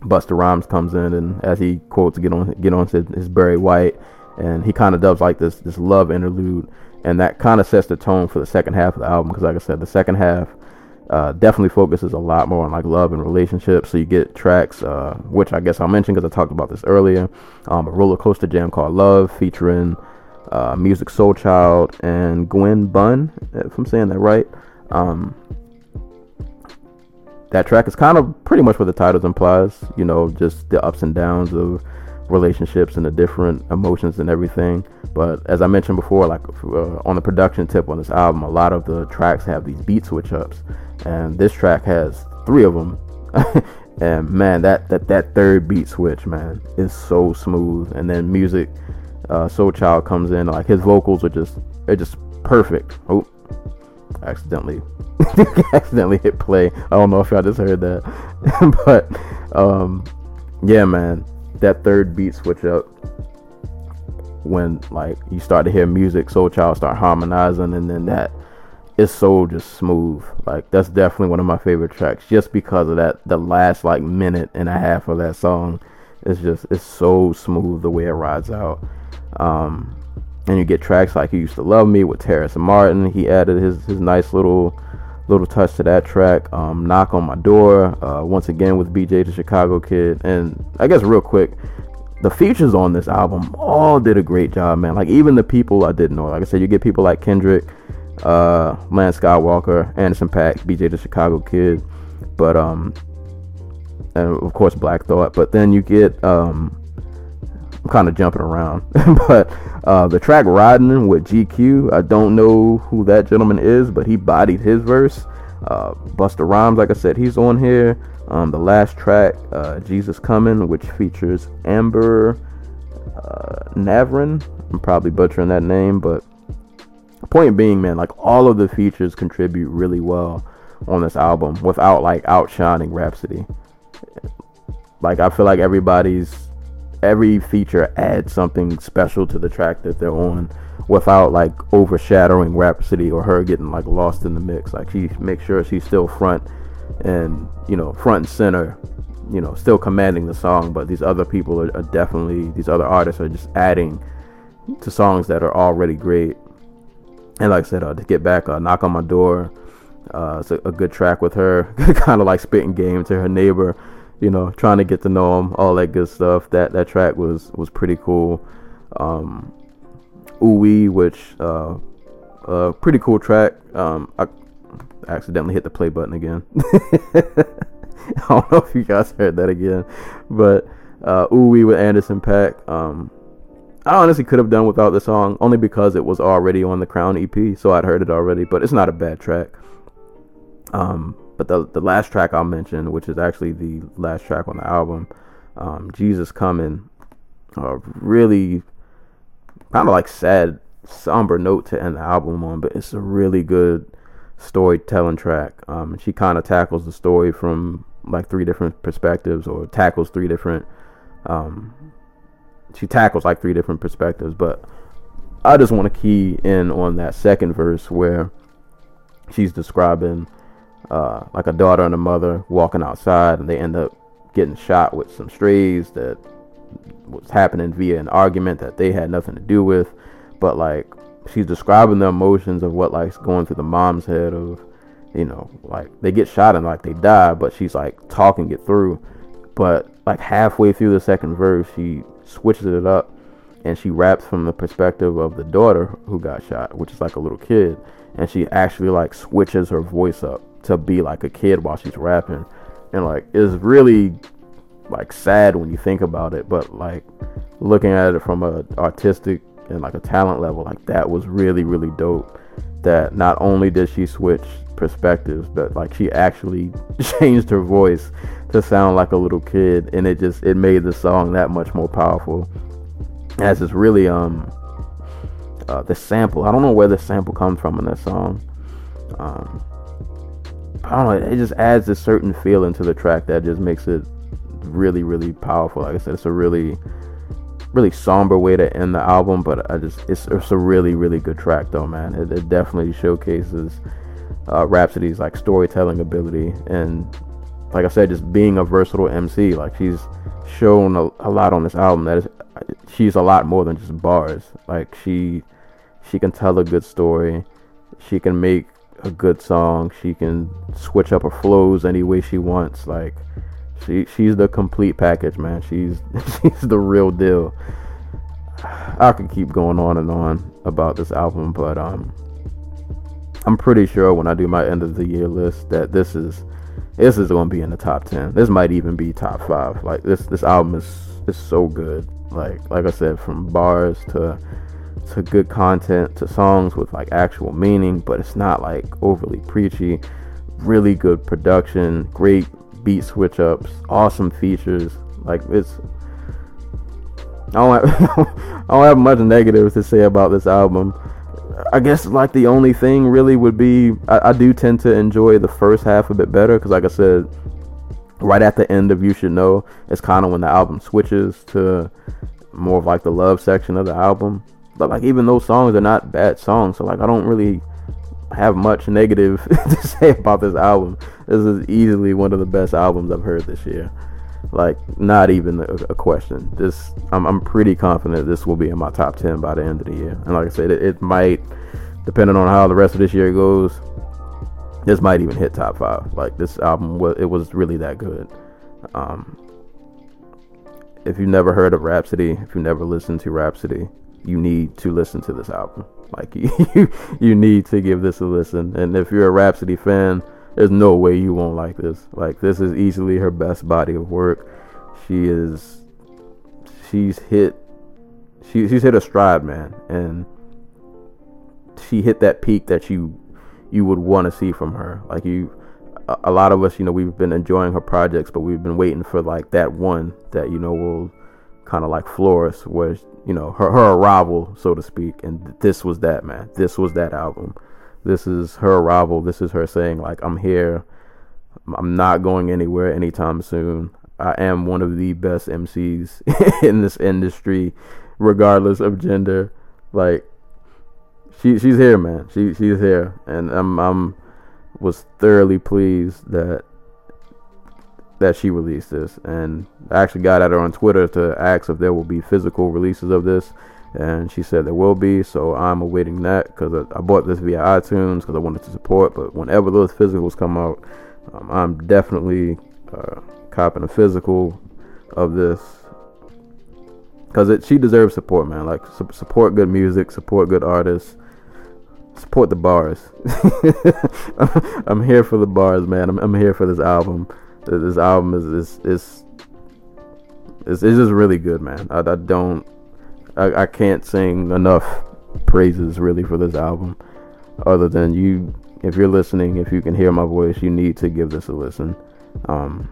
Busta Rhymes comes in and as he quotes get on get on his, his Barry White and he kind of does like this this love interlude. And that kind of sets the tone for the second half of the album because like I said the second half uh, definitely focuses a lot more on like love and relationships. So you get tracks uh, which I guess I'll mention because I talked about this earlier um, a roller coaster jam called Love featuring uh, Musiq Soulchild and Gwen Bunn if I'm saying that right um, that track is kind of pretty much what the title implies. You know, just the ups and downs of relationships and the different emotions and everything. But as I mentioned before, like uh, on the production tip on this album, a lot of the tracks have these beat switch ups, and this track has three of them. <laughs> and man, that that that third beat switch, man, is so smooth. And then Musiq, uh, Soulchild comes in, like his vocals are just they're just perfect. Oh, accidentally <laughs> accidentally hit play. I don't know if y'all just heard that, <laughs> but um, yeah, man, that third beat switch up when like you start to hear Musiq, Soulchild start harmonizing, and then that is so just smooth. Like that's definitely one of my favorite tracks, just because of that. The last like minute and a half of that song is just it's so smooth the way it rides out. Um, and you get tracks like "You Used to Love Me" with Terrace Martin. He added his his nice little little touch to that track. Um, Knock on My Door, uh, once again with BJ the Chicago Kid. And I guess real quick, the features on this album all did a great job, man. Like even the people I didn't know. Like I said, you get people like Kendrick, uh, Lance Skywalker, Anderson .Paak, BJ the Chicago Kid, but um, and of course Black Thought. But then you get um, Kind of jumping around, <laughs> but uh, the track "Riding" with GQ, I don't know who that gentleman is, but he bodied his verse. Uh, Busta Rhymes, like I said, he's on here. Um, the last track, uh, "Jesus Coming," which features Amber uh. I'm probably butchering that name, but point being, man, like all of the features contribute really well on this album without like outshining Rapsody. Like I feel like everybody's every feature adds something special to the track that they're on without like overshadowing Rapsody or her getting like lost in the mix. Like she makes sure she's still front and you know front and center, you know, still commanding the song. But these other people are, are definitely these other artists are just adding to songs that are already great. And like I said, uh, to get back, uh, knock on my door. Uh, it's a, a good track with her, <laughs> kind of like spitting game to her neighbor you know, trying to get to know him, all that good stuff. That that track was was pretty cool. Um, Ooh which uh, uh, pretty cool track. Um, I accidentally hit the play button again. <laughs> I don't know if you guys heard that again, but uh, Ooh with Anderson .Paak. Um, I honestly could have done without the song only because it was already on the Crown EP, so I'd heard it already. But it's not a bad track. Um, but the the last track I'll mention, which is actually the last track on the album, um, Jesus Coming, a really kind of like sad, somber note to end the album on, but it's a really good storytelling track. Um, she kind of tackles the story from like three different perspectives, or tackles three different. Um, she tackles like three different perspectives, but I just want to key in on that second verse where she's describing uh, like a daughter and a mother walking outside, and they end up getting shot with some strays that was happening via an argument that they had nothing to do with. But like she's describing the emotions of what like's going through the mom's head of, you know, like they get shot and like they die, but she's like talking it through. But like halfway through the second verse, she switches it up and she raps from the perspective of the daughter who got shot, which is like a little kid, and she actually like switches her voice up to be like a kid while she's rapping, and like it's really like sad when you think about it. But like looking at it from a artistic and like a talent level, like that was really really dope. That not only did she switch perspectives, but like she actually <laughs> changed her voice to sound like a little kid, and it just it made the song that much more powerful. As it's really um uh, the sample. I don't know where the sample comes from in that song. Um, I don't know. It just adds a certain feeling to the track that just makes it really, really powerful. Like I said, it's a really, really somber way to end the album, but I just it's, it's a really, really good track though, man. It, it definitely showcases uh, Rapsody's like storytelling ability and, like I said, just being a versatile MC. Like she's shown a, a lot on this album that is, she's a lot more than just bars. Like she, she can tell a good story. She can make a good song. She can switch up her flows any way she wants. Like she she's the complete package, man. She's <laughs> she's the real deal. I could keep going on and on about this album, but um I'm pretty sure when I do my end of the year list that this is this is going to be in the top 10. This might even be top 5. Like this this album is is so good. Like like I said from bars to to good content to songs with like actual meaning, but it's not like overly preachy. Really good production, great beat switch ups, awesome features. Like it's I don't have, <laughs> I don't have much negative to say about this album. I guess like the only thing really would be I, I do tend to enjoy the first half a bit better because like I said, right at the end of You Should Know, it's kind of when the album switches to more of like the love section of the album but like even those songs are not bad songs. So like I don't really have much negative <laughs> to say about this album. This is easily one of the best albums I've heard this year. Like not even a, a question. This I'm I'm pretty confident this will be in my top ten by the end of the year. And like I said, it, it might, depending on how the rest of this year goes, this might even hit top five. Like this album was it was really that good. Um, if you've never heard of Rapsody if you've never listened to Rapsody, you need to listen to this album. Like <laughs> you, you need to give this a listen. And if you're a Rapsody fan, there's no way you won't like this. Like this is easily her best body of work. She is, she's hit, she, she's hit a stride, man, and she hit that peak that you, you would want to see from her. Like you, a lot of us, you know, we've been enjoying her projects, but we've been waiting for like that one that you know will kind of like Florist, where you know her her arrival, so to speak, and this was that man. This was that album. This is her arrival. This is her saying like I'm here. I'm not going anywhere anytime soon. I am one of the best MCs <laughs> in this industry, regardless of gender. Like she she's here, man. She she's here, and I'm I'm was thoroughly pleased that that she released this, and I actually got at her on Twitter to ask if there will be physical releases of this, and she said there will be. So I'm awaiting that because I, I, bought this via iTunes because I wanted to support. But whenever those physicals come out, um, I'm definitely uh, copping a physical of this because she deserves support, man. Like su- support good music, support good artists support the bars. <laughs> I'm here for the bars, man. I'm, I'm here for this album. This album is is is it's, it's just really good, man. I, I don't I, I can't sing enough praises really for this album. Other than you, if you're listening, if you can hear my voice, you need to give this a listen. Um,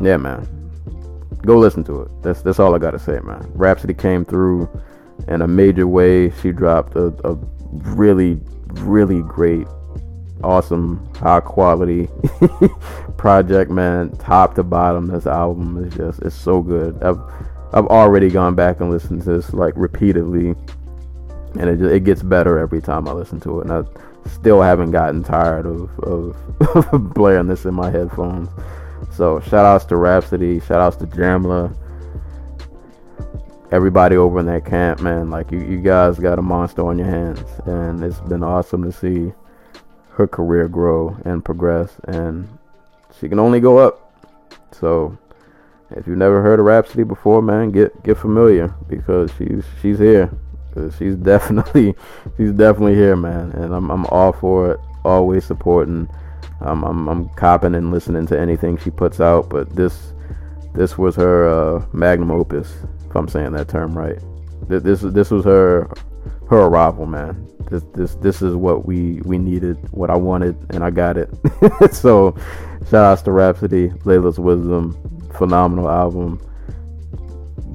yeah, man, go listen to it. That's that's all I gotta say, man. Rapsody came through in a major way. She dropped a, a really, really great, awesome, high quality <laughs> project, man. Top to bottom, this album is just it's so good. I've I've already gone back and listened to this like repeatedly, and it just, it gets better every time I listen to it. And I still haven't gotten tired of of <laughs> blaring this in my headphones. So shout outs to Rapsody, shout outs to Jamla everybody over in that camp, man. Like you, you guys got a monster on your hands, and it's been awesome to see her career grow and progress, and she can only go up. So, if you've never heard of Rapsody before, man, get get familiar because she's she's here. She's <laughs> definitely she's definitely here, man, and I'm I'm all for it. Always supporting. Um, I'm I'm copping and listening to anything she puts out, but this this was her uh, magnum opus, if I'm saying that term right. This this was her her arrival, man. This this this is what we we needed, what I wanted, and I got it. <laughs> so, shout outs to Rapsody, Laila's Wisdom, phenomenal album.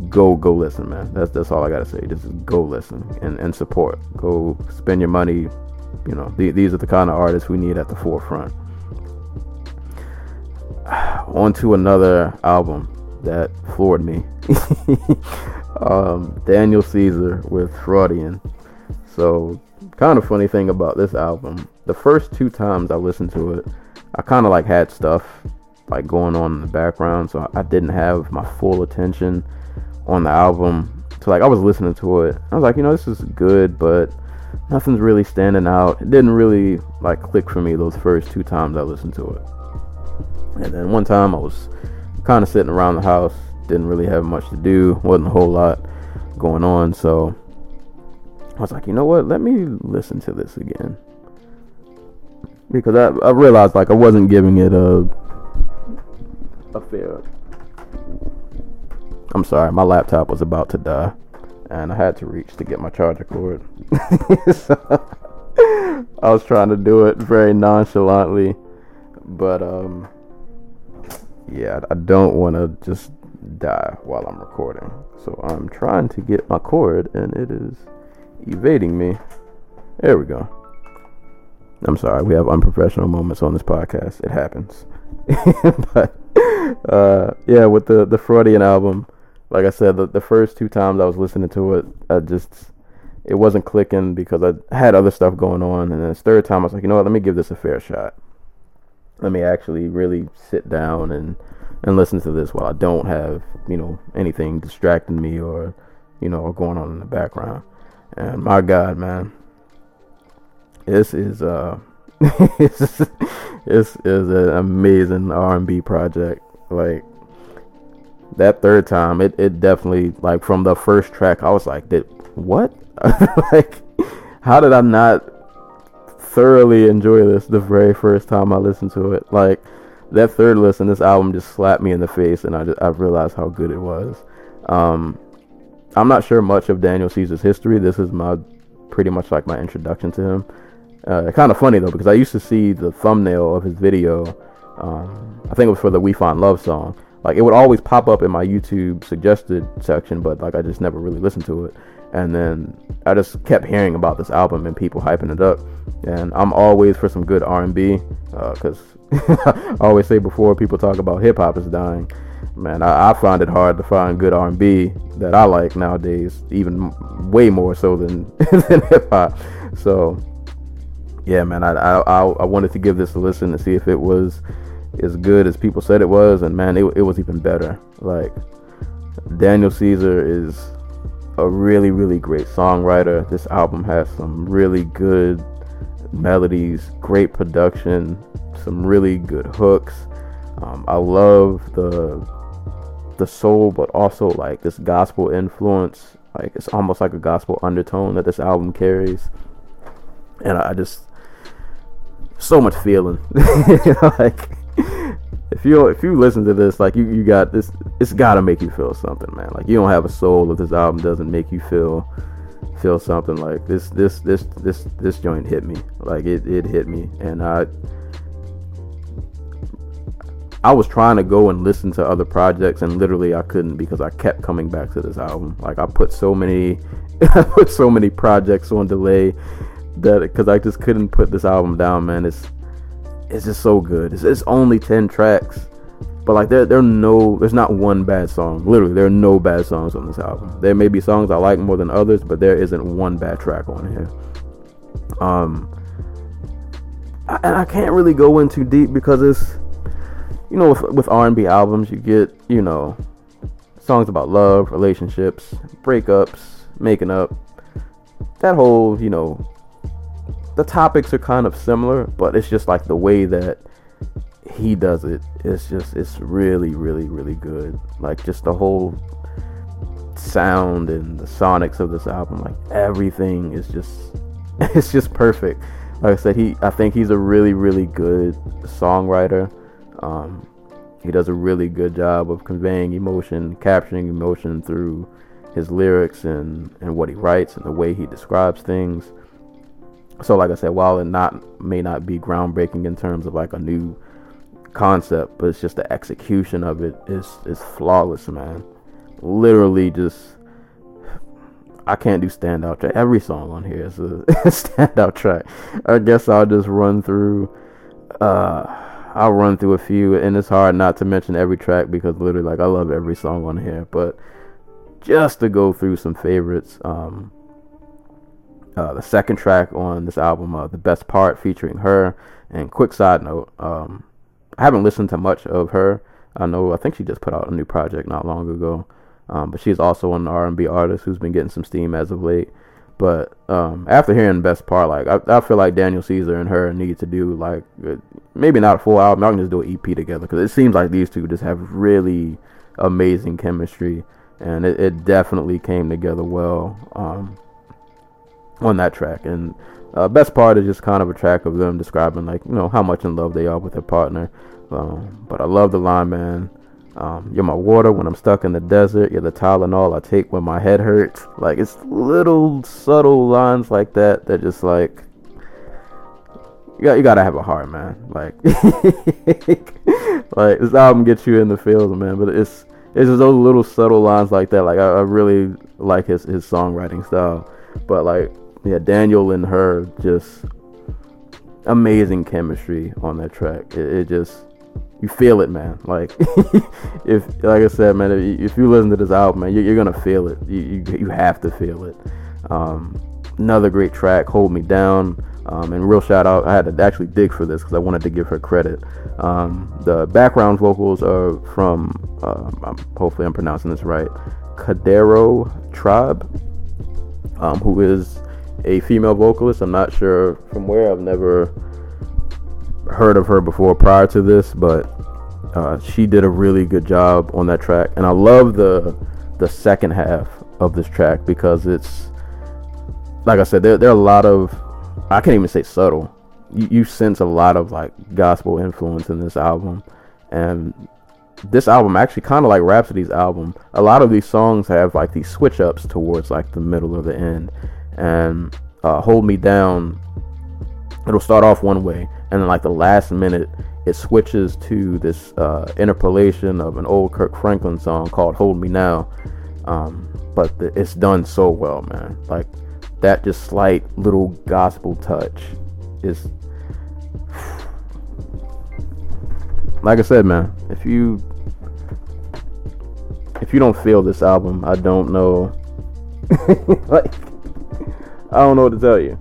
Go go listen, man. That's that's all I gotta say. Just go listen and and support. Go spend your money. You know, th- these are the kind of artists we need at the forefront. <sighs> On to another album that floored me. <laughs> um, Daniel Caesar with Freudian. So, kind of funny thing about this album, the first two times I listened to it, I kind of like had stuff like going on in the background, so I didn't have my full attention on the album. So like I was listening to it, I was like, you know, this is good, but nothing's really standing out. It didn't really like click for me those first two times I listened to it. And then one time I was kind of sitting around the house didn't really have much to do, wasn't a whole lot going on. So I was like, you know what? Let me listen to this again. Because I, I realized like I wasn't giving it a a fair I'm sorry, my laptop was about to die and I had to reach to get my charger cord. <laughs> so, I was trying to do it very nonchalantly, but um yeah, I don't want to just die while I'm recording. So I'm trying to get my cord and it is evading me. There we go. I'm sorry, we have unprofessional moments on this podcast. It happens. <laughs> but uh, yeah, with the the Freudian album, like I said, the, the first two times I was listening to it, I just it wasn't clicking because I had other stuff going on, and then the third time I was like, you know what, let me give this a fair shot. Let me actually really sit down and and listen to this while I don't have, you know, anything distracting me or, you know, going on in the background. And my God, man, this is uh, <laughs> this is an amazing R&B project. Like that third time, it it definitely like from the first track, I was like, did what? <laughs> like, how did I not thoroughly enjoy this the very first time I listened to it? Like that third listen, this album just slapped me in the face, and I just, I realized how good it was. Um, I'm not sure much of Daniel Caesar's history. This is my pretty much like my introduction to him. Uh, kind of funny though because I used to see the thumbnail of his video. Um, I think it was for the "We Find Love" song. like it would always pop up in my YouTube suggested section, but like I just never really listened to it. And then I just kept hearing about this album and people hyping it up. And I'm always for some good R&B because uh, <laughs> I always say before people talk about hip hop is dying. Man, I, I, find it hard to find good R&B that I like nowadays, even way more so than <laughs> than hip hop. So, yeah, man, I, I I wanted to give this a listen to see if it was as good as people said it was, and man, it it was even better. Like Daniel Caesar is a really really great songwriter. This album has some really good melodies, great production, some really good hooks. Um, I love the the soul, but also like this gospel influence. Like it's almost like a gospel undertone that this album carries, and I just so much feeling. <laughs> like if you if you listen to this, like you you got this, it's got to make you feel something, man. Like you don't have a soul if this album doesn't make you feel feel something. Like this this this this this joint hit me. Like it it hit me, and I I was trying to go and listen to other projects, and literally I couldn't because I kept coming back to this album. Like I put so many, <laughs> I put so many projects on delay that because I just couldn't put this album down, man. It's it's just so good. It's, it's only ten tracks, but like there there no there's not one bad song. Literally, there are no bad songs on this album. There may be songs I like more than others, but there isn't one bad track on here. Um, I, and I can't really go in too deep because it's you know, with, with R&B albums, you get, you know, songs about love, relationships, breakups, making up. That whole, you know, the topics are kind of similar, but it's just like the way that he does it. It's just, it's really, really, really good. Like just the whole sound and the sonics of this album, like everything is just, <laughs> it's just perfect. Like I said, he, I think he's a really, really good songwriter. Um, he does a really good job of conveying emotion, capturing emotion through his lyrics and, and what he writes and the way he describes things. So, like I said, while it not may not be groundbreaking in terms of like a new concept, but it's just the execution of it is is flawless, man. Literally, just I can't do standout track. Every song on here is a <laughs> standout track. I guess I'll just run through. Uh, I'll run through a few, and it's hard not to mention every track because literally, like, I love every song on here. But just to go through some favorites, um, uh, the second track on this album, uh, the best part, featuring her. And quick side note, um, I haven't listened to much of her. I know, I think she just put out a new project not long ago. Um, but she's also an R&B artist who's been getting some steam as of late. But um, after hearing Best Part, like I, I, feel like Daniel Caesar and her need to do like maybe not a full album. I can just do an EP together because it seems like these two just have really amazing chemistry, and it, it definitely came together well um, on that track. And uh, Best Part is just kind of a track of them describing like you know how much in love they are with their partner. Um, but I love the line, man. Um, you're my water when I'm stuck in the desert. You're the Tylenol I take when my head hurts. Like it's little subtle lines like that that just like you got you gotta have a heart, man. Like <laughs> like this album gets you in the feels, man. But it's it's just those little subtle lines like that. Like I, I really like his his songwriting style. But like yeah, Daniel and her just amazing chemistry on that track. It, it just you feel it, man. Like <laughs> if, like I said, man, if, if you listen to this album, man, you're, you're gonna feel it. You, you, you have to feel it. Um, another great track, "Hold Me Down." Um, and real shout out, I had to actually dig for this because I wanted to give her credit. Um, the background vocals are from, uh, hopefully I'm pronouncing this right, Kadero Tribe, um, who is a female vocalist. I'm not sure from where. I've never heard of her before prior to this, but uh, she did a really good job on that track, and I love the the second half of this track because it's like I said, there there are a lot of I can't even say subtle. You, you sense a lot of like gospel influence in this album, and this album actually kind of like Rapsody's album. A lot of these songs have like these switch ups towards like the middle of the end, and uh, "Hold Me Down." It'll start off one way, and then like the last minute it switches to this uh, interpolation of an old Kirk Franklin song called "Hold Me Now." Um, but the, it's done so well, man. Like that, just slight little gospel touch is. <sighs> Like I said, man, if you if you don't feel this album, I don't know. <laughs> like, I don't know what to tell you.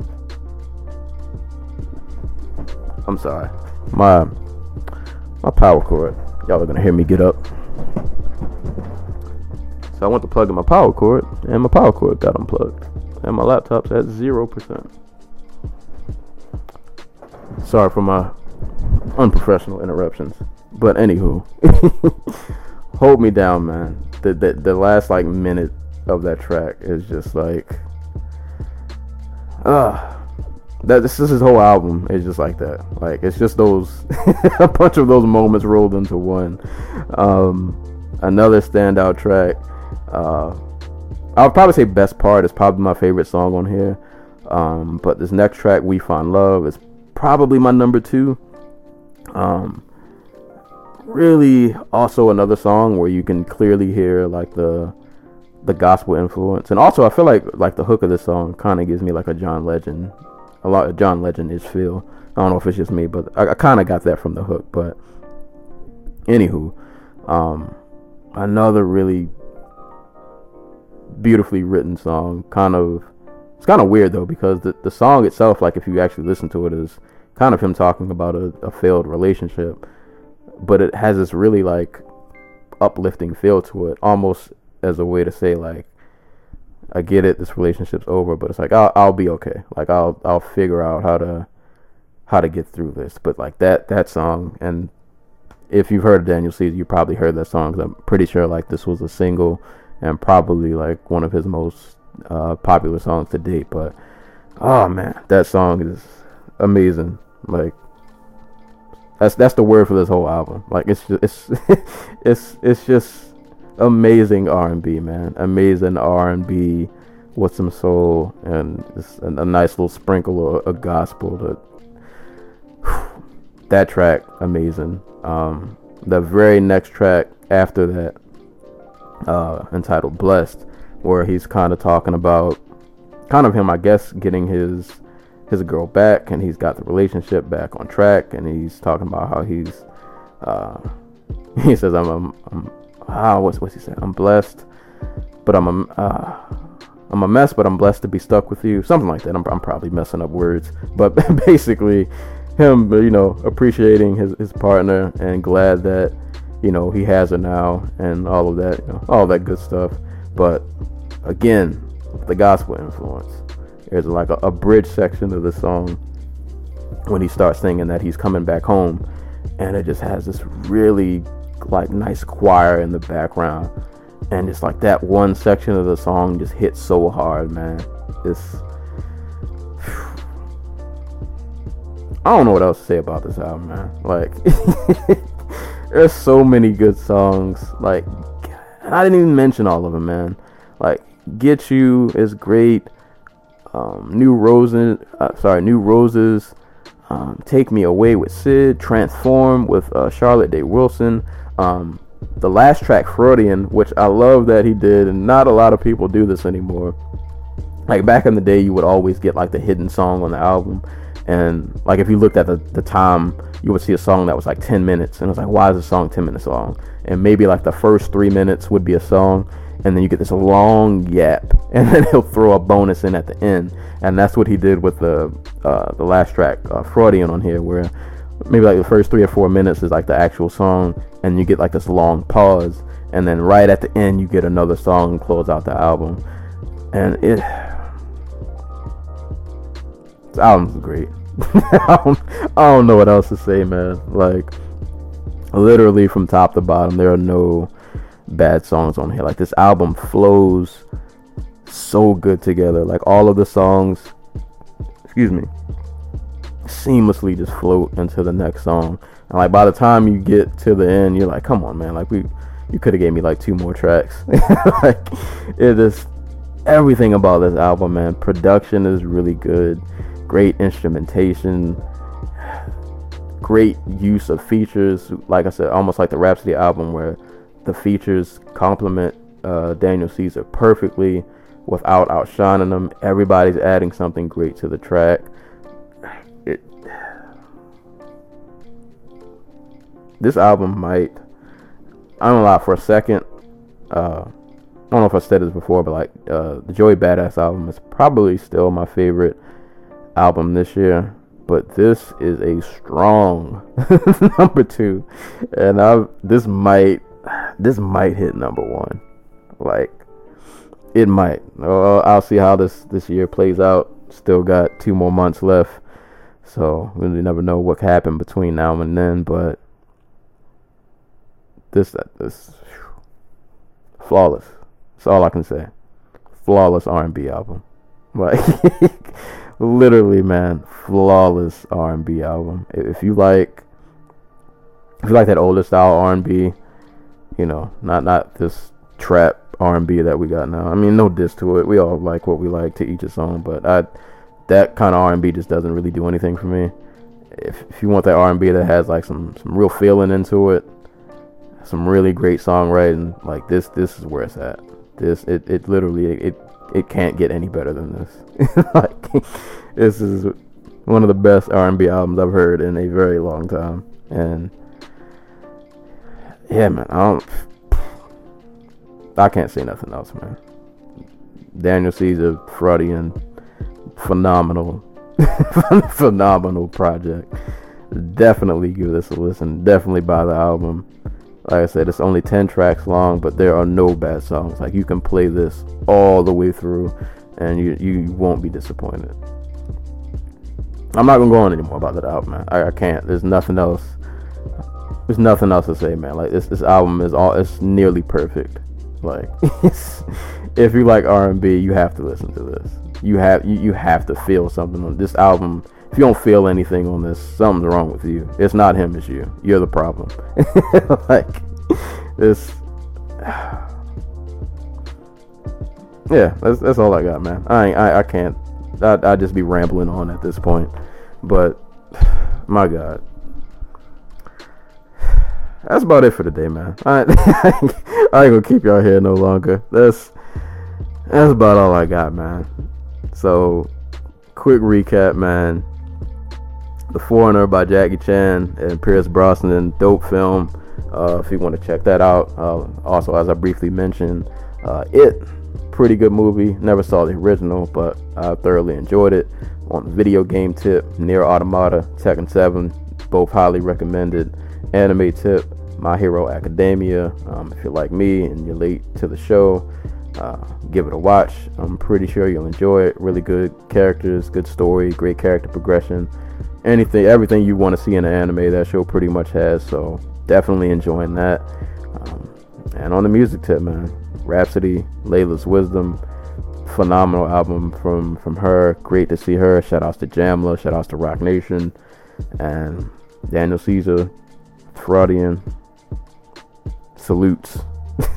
I'm sorry. My my power cord. Y'all are gonna hear me get up. So I went to plug in my power cord, and my power cord got unplugged, and my laptop's at zero percent. Sorry for my unprofessional interruptions, but anywho, <laughs> hold me down, man. The, the the last like minute of that track is just like, ah. That this is his whole album is just like that. Like it's just those <laughs> a bunch of those moments rolled into one. Um, another standout track. Uh, I'll probably say best part is probably my favorite song on here. Um, but this next track, "We Find Love," is probably my number two. Um, really, also another song where you can clearly hear like the the gospel influence, and also I feel like like the hook of this song kind of gives me like a John Legend a lot of John Legend is feel. I don't know if it's just me, but I, I kind of got that from the hook. But anywho, um, another really beautifully written song. Kind of, it's kind of weird though because the the song itself, like if you actually listen to it, is kind of him talking about a, a failed relationship, but it has this really like uplifting feel to it, almost as a way to say like I get it, this relationship's over, but it's like I'll I'll be okay. Like I'll I'll figure out how to how to get through this. But like that that song, and if you've heard of Daniel Caesar, you probably heard that song. Cause I'm pretty sure like this was a single and probably like one of his most uh, popular songs to date. But oh man, that song is amazing. Like that's that's the word for this whole album. Like it's just, it's <laughs> it's it's just amazing R&B, man. Amazing R&B with some soul and a, a nice little sprinkle of, of gospel. To, that track, amazing. Um, the very next track after that, uh, entitled "Blessed," where he's kind of talking about, kind of him, I guess, getting his his girl back, and he's got the relationship back on track, and he's talking about how he's, uh, <laughs> he says, "I'm, I'm, I'm ah, what's what's he saying? I'm blessed, but I'm a uh, I'm a mess, but I'm blessed to be stuck with you. Something like that. I'm, I'm probably messing up words, but <laughs> basically, him you know appreciating his his partner and glad that you know he has her now and all of that, you know, all that good stuff. But again, the gospel influence. There's like a, a bridge section of the song when he starts singing that he's coming back home, and it just has this really like nice choir in the background. And it's like that one section of the song just hits so hard man. It's I don't know what else to say about this album man. Like <laughs> there's so many good songs like I didn't even mention all of them man. Like Get You is great. Um, New Roses uh, sorry New Roses um, Take Me Away with Syd. Transform with uh, Charlotte Day Wilson um, the last track, Freudian, which I love that he did, and not a lot of people do this anymore. Like back in the day, you would always get like the hidden song on the album, and like if you looked at the, the time, you would see a song that was like 10 minutes, and it's like, why is the song 10 minutes long? And maybe like the first three minutes would be a song, and then you get this long yap, <laughs> and then he'll throw a bonus in at the end, and that's what he did with the uh, the last track, uh, Freudian, on here, where maybe like the first three or four minutes is like the actual song, and you get like this long pause, and then right at the end you get another song and close out the album, and it. <sighs> This album's great. <laughs> I, don't, I don't know what else to say, man. Like, literally from top to bottom, there are no bad songs on here. Like this album flows so good together. Like all of the songs, excuse me, seamlessly just float into the next song. And like by the time you get to the end, you're like, come on, man, like we, you could have gave me like two more tracks. <laughs> like it is everything about this album, man. Production is really good, great instrumentation, great use of features. Like I said, almost like the Rapsody album, where the features complement uh, Daniel Caesar perfectly without outshining them. Everybody's adding something great to the track. This album might. I don't lie for a second. Uh, I don't know if I said this before, but like uh, the Joey Badass album is probably still my favorite album this year. But this is a strong <laughs> number two, and I this might this might hit number one. Like it might. Uh, I'll see how this this year plays out. Still got two more months left, so we really never know what can happen between now and then. But this this flawless. That's all I can say. Flawless R&B album. <laughs> Like literally, man, flawless R&B album. If you like, if you like that older style R&B, you know, not not this trap R&B that we got now. I mean, no diss to it. We all like what we like to each its own, but I that kind of R&B just doesn't really do anything for me. If if you want that R&B that has like some some real feeling into it, some really great songwriting, like this this is where it's at. This it, it literally it it can't get any better than this. <laughs> like this is one of the best R&B albums I've heard in a very long time, and yeah, man, I don't. I can't say nothing else, man. Daniel Caesar, Freudian, phenomenal, <laughs> phenomenal project. Definitely give this a listen. Definitely buy the album. Like I said, it's only 10 tracks long, but there are no bad songs. Like you can play this all the way through and you, you won't be disappointed. I'm not gonna go on anymore about that album, man. I, I can't. There's nothing else. There's nothing else to say, man. Like this, this album is all. It's nearly perfect. Like, <laughs> if you like R&B, you have to listen to this. You have you, you have to feel something on this album. If you don't feel anything on this, something's wrong with you. It's not him, it's you. You're the problem. <laughs> like this. <sighs> Yeah, that's that's all I got, man. I I, I can't. I I just be rambling on at this point, but <sighs> my God <sighs> that's about it for today, man. <laughs> I, I ain't gonna keep y'all here no longer. That's that's about all I got, man. So, quick recap, man. The Foreigner by Jackie Chan and Pierce Brosnan, dope film. Uh, if you want to check that out. Uh, also, as I briefly mentioned, uh, it pretty good movie. Never saw the original, but I thoroughly enjoyed it. On video game tip, NieR Automata, Tekken 7, both highly recommended. Anime tip, my Hero Academia. Um, if you're like me and you're late to the show, uh, give it a watch. I'm pretty sure you'll enjoy it. Really good characters, good story, great character progression. Anything, everything you want to see in an anime, that show pretty much has. So definitely enjoying that. Um, and on the music tip, man, Rapsody, Laila's Wisdom, phenomenal album from from her. Great to see her. Shout outs to Jamla. Shout outs to Roc Nation, and Daniel Caesar, Freudian, salutes. <laughs>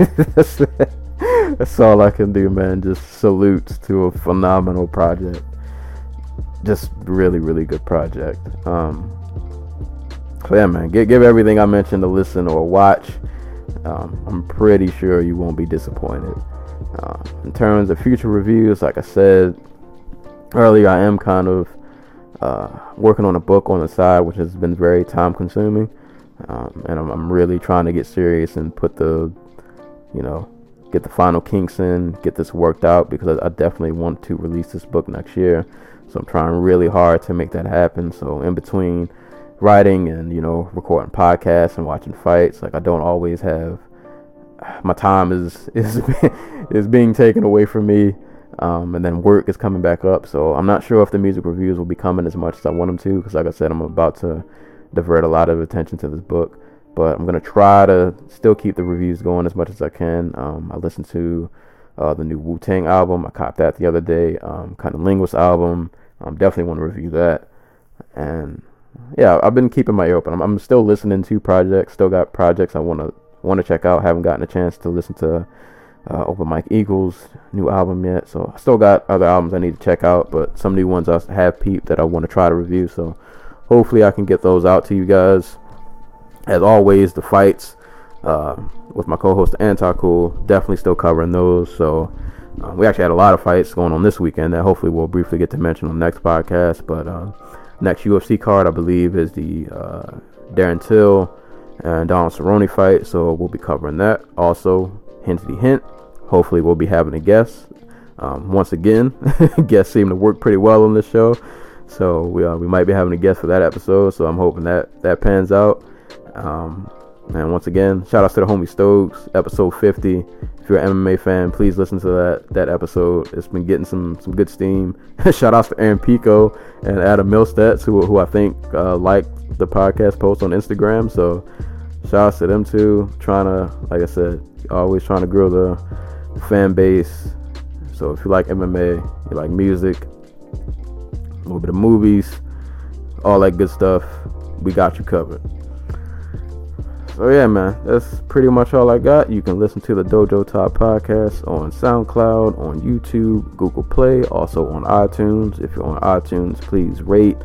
that's, all I can do, man. Just salutes to a phenomenal project. Just really, really good project. Um, so yeah, man, give, give everything I mentioned a listen or watch. Um, I'm pretty sure you won't be disappointed. Uh, in terms of future reviews, like I said earlier, I am kind of uh, working on a book on the side, which has been very time consuming. Um, and I'm, I'm, really trying to get serious and put the, you know, get the final kinks in, get this worked out because I, definitely want to release this book next year. So I'm trying really hard to make that happen. So in between writing and you know recording podcasts and watching fights, like I don't always have my time is <laughs> is is being taken away from me. Um, and then work is coming back up, so I'm not sure if the music reviews will be coming as much as I want them to. Because, like I said, I'm about to divert a lot of attention to this book. But I'm gonna try to still keep the reviews going as much as I can. Um, I listen to uh, the new Wu Tang album. I copped that the other day. Um, kind of linguist album. Um, definitely want to review that. And yeah, I've been keeping my ear open. I'm, I'm still listening to projects. Still got projects I want to want to check out. Haven't gotten a chance to listen to uh, Open Mike Eagles new album yet. So I still got other albums I need to check out, but some new ones I have peeped that I want to try to review. So hopefully I can get those out to you guys. As always, the fights uh, with my co-host Antacool, definitely still covering those. So uh, we actually had a lot of fights going on this weekend that hopefully we'll briefly get to mention on the next podcast. But uh, next UFC card, I believe, is the uh, Darren Till and Donald Cerrone fight. So we'll be covering that. Also, hinty hint. Hopefully, we'll be having a guest. Um, once again, <laughs> guests seem to work pretty well on this show. So we uh, we might be having a guest for that episode. So I'm hoping that that pans out. Um, and once again, shout out to the homie Stokes, episode 50. If you're an MMA fan, please listen to that that episode. It's been getting some some good steam. <laughs> shout outs to Aaron Pico and Adam Milstead, who who I think uh, liked the podcast post on Instagram. So shout outs to them too. Trying to, like I said, always trying to grow the fan base. So if you like MMA, you like music, a little bit of movies, all that good stuff, we got you covered. So yeah, man, that's pretty much all I got. You can listen to the Dojo Top podcast on SoundCloud, on YouTube, Google Play, also on iTunes. If you're on iTunes, please rate,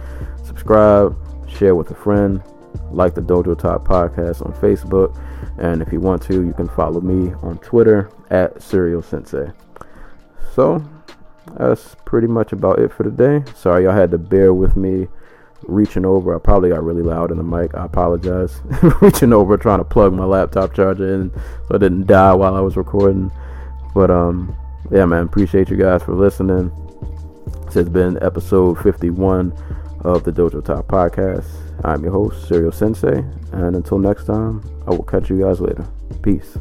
subscribe, share with a friend, like the Dojo Top podcast on Facebook, and if you want to, you can follow me on Twitter at Serial Sensei. So that's pretty much about it for today. Sorry y'all had to bear with me reaching over. I probably got really loud in the mic. I apologize. <laughs> reaching over trying to plug my laptop charger in so I didn't die while I was recording. But um yeah man, appreciate you guys for listening. This has been episode 51 of the Dojo Talk podcast. I'm your host, Serial Sensei, and until next time, I will catch you guys later. Peace.